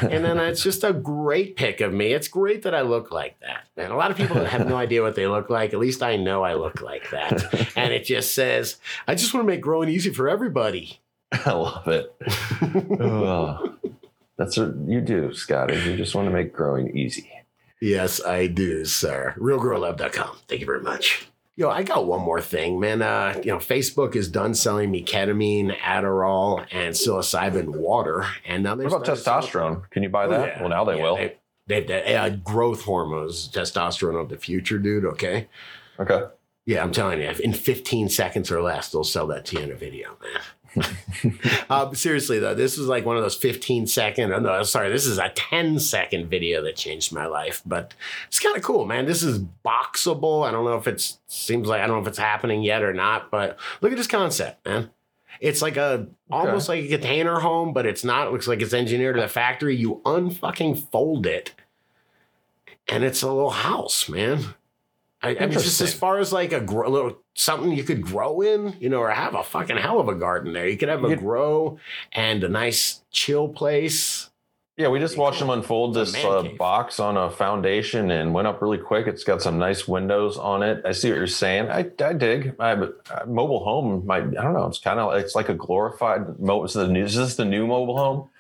Speaker 2: And then it's just a great pic of me. It's great that I look like that. And a lot of people have no idea what they look like. At least I know I look like that. And it just says, I just want to make growing easy for everybody.
Speaker 1: I love it. Oh, that's what you do, Scotty. You just want to make growing easy.
Speaker 2: Yes, I do, sir. RealGirlLove.com. Thank you very much. Yo, I got one more thing, man. Uh, you know, Facebook is done selling me ketamine, Adderall, and psilocybin water, and now they
Speaker 1: What about testosterone? Can you buy that? well, now they will.
Speaker 2: They, they, they uh, growth hormones, testosterone of the future, dude. Okay.
Speaker 1: okay.
Speaker 2: Yeah, I'm telling you, in 15 seconds or less, they'll sell that to you in a video, man. Uh, seriously though, this is like one of those 15 second. oh, No, sorry, this is a 10 second video that changed my life. But it's kind of cool, man. This is boxable. I don't know if it's seems like I don't know if it's happening yet or not. But look at this concept, man. It's like a almost like a container home, but it's not. It looks like it's engineered to the factory. You unfucking fold it, and it's a little house, man. I, I mean, just as far as like a grow, little something you could grow in, you know, or have a fucking hell of a garden there. You could have a grow and a nice chill place.
Speaker 1: Yeah, we just watched them unfold this uh, box on a foundation and went up really quick. It's got some nice windows on it. I see what you're saying. I, I dig. I, mobile home might. I don't know. It's kind of. It's like a glorified. Mo- is, the new, is this the new mobile home?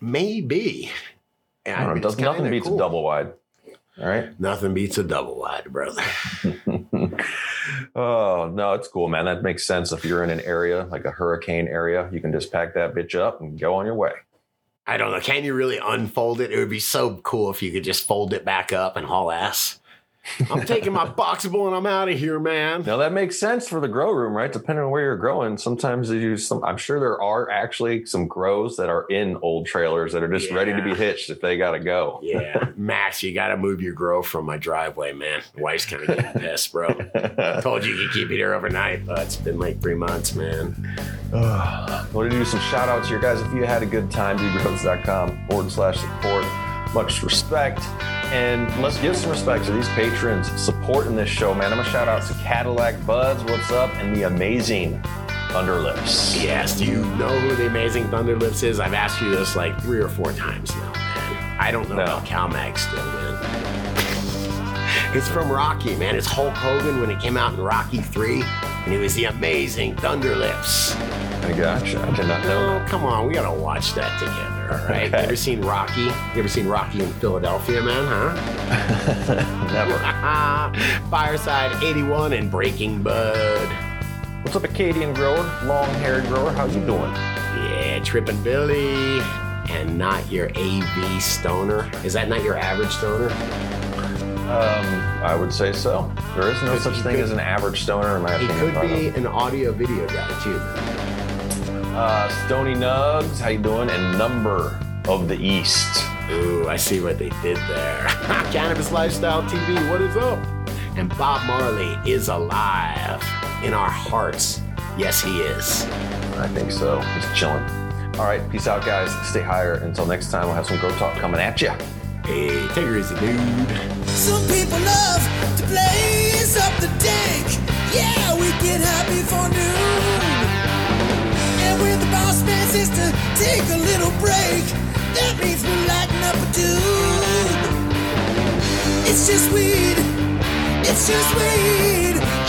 Speaker 2: Maybe.
Speaker 1: I don't know. It does, nothing beats
Speaker 2: cool.
Speaker 1: a double wide. All right.
Speaker 2: Nothing beats a double wide, brother.
Speaker 1: oh no, it's cool, man. That makes sense. If you're in an area like a hurricane area, you can just pack that bitch up and go on your way.
Speaker 2: I don't know. Can you really unfold it? It would be so cool if you could just fold it back up and haul ass. I'm taking my boxable and I'm out of here, man.
Speaker 1: Now that makes sense for the grow room, right? Depending on where you're growing, sometimes they use some. I'm sure there are actually some grows that are in old trailers that are just ready to be hitched if they got to go.
Speaker 2: Yeah, Max, you got to move your grow from my driveway, man. Wife's kind of getting pissed, bro. Told you you could keep it here overnight, but it's been like three months, man.
Speaker 1: I want to do some shout outs here, guys. If you had a good time, dudegrows.com forward slash support. Much respect. And let's give some respect to these patrons supporting this show, man. I'm going to shout out to Cadillac Buds, what's up, and the amazing Thunderlips.
Speaker 2: Yes, do you know who the amazing Thunderlips is? I've asked you this like three or four times now, man. I don't know
Speaker 1: No.
Speaker 2: about CalMag still, man. It's from Rocky, man. It's Hulk Hogan when it came out in Rocky 3, and he was the amazing Thunderlips.
Speaker 1: I gotcha. I did not know
Speaker 2: Oh, come on, we gotta watch that together, all right?
Speaker 1: Okay.
Speaker 2: You ever seen Rocky? You ever seen Rocky in Philadelphia, man, huh?
Speaker 1: Never.
Speaker 2: Fireside 81 and Breaking Bud.
Speaker 1: What's up, Acadian grower, long-haired grower? How you doing?
Speaker 2: Yeah, Trippin' Billy. And not your AV stoner. Is that not your average stoner?
Speaker 1: Um, I would say so. There is no such thing
Speaker 2: could-
Speaker 1: as an average stoner, in my
Speaker 2: He
Speaker 1: opinion.
Speaker 2: He could be an audio video guy too.
Speaker 1: Uh, Stony Nugs, how you doing? And Number of the East.
Speaker 2: Ooh, I see what they did there. Cannabis Lifestyle TV, what is up? And Bob Marley is alive in our hearts. Yes, he is.
Speaker 1: I think so. He's chilling. All right, peace out, guys. Stay higher. Until next time, we'll have some grow talk coming at you.
Speaker 2: Hey, take it easy, dude.
Speaker 5: Some people love to blaze up the dank. Yeah, we get happy for noon. When the boss man says to take a little break, that means we lighten up a tube. It's just weed. It's just weed.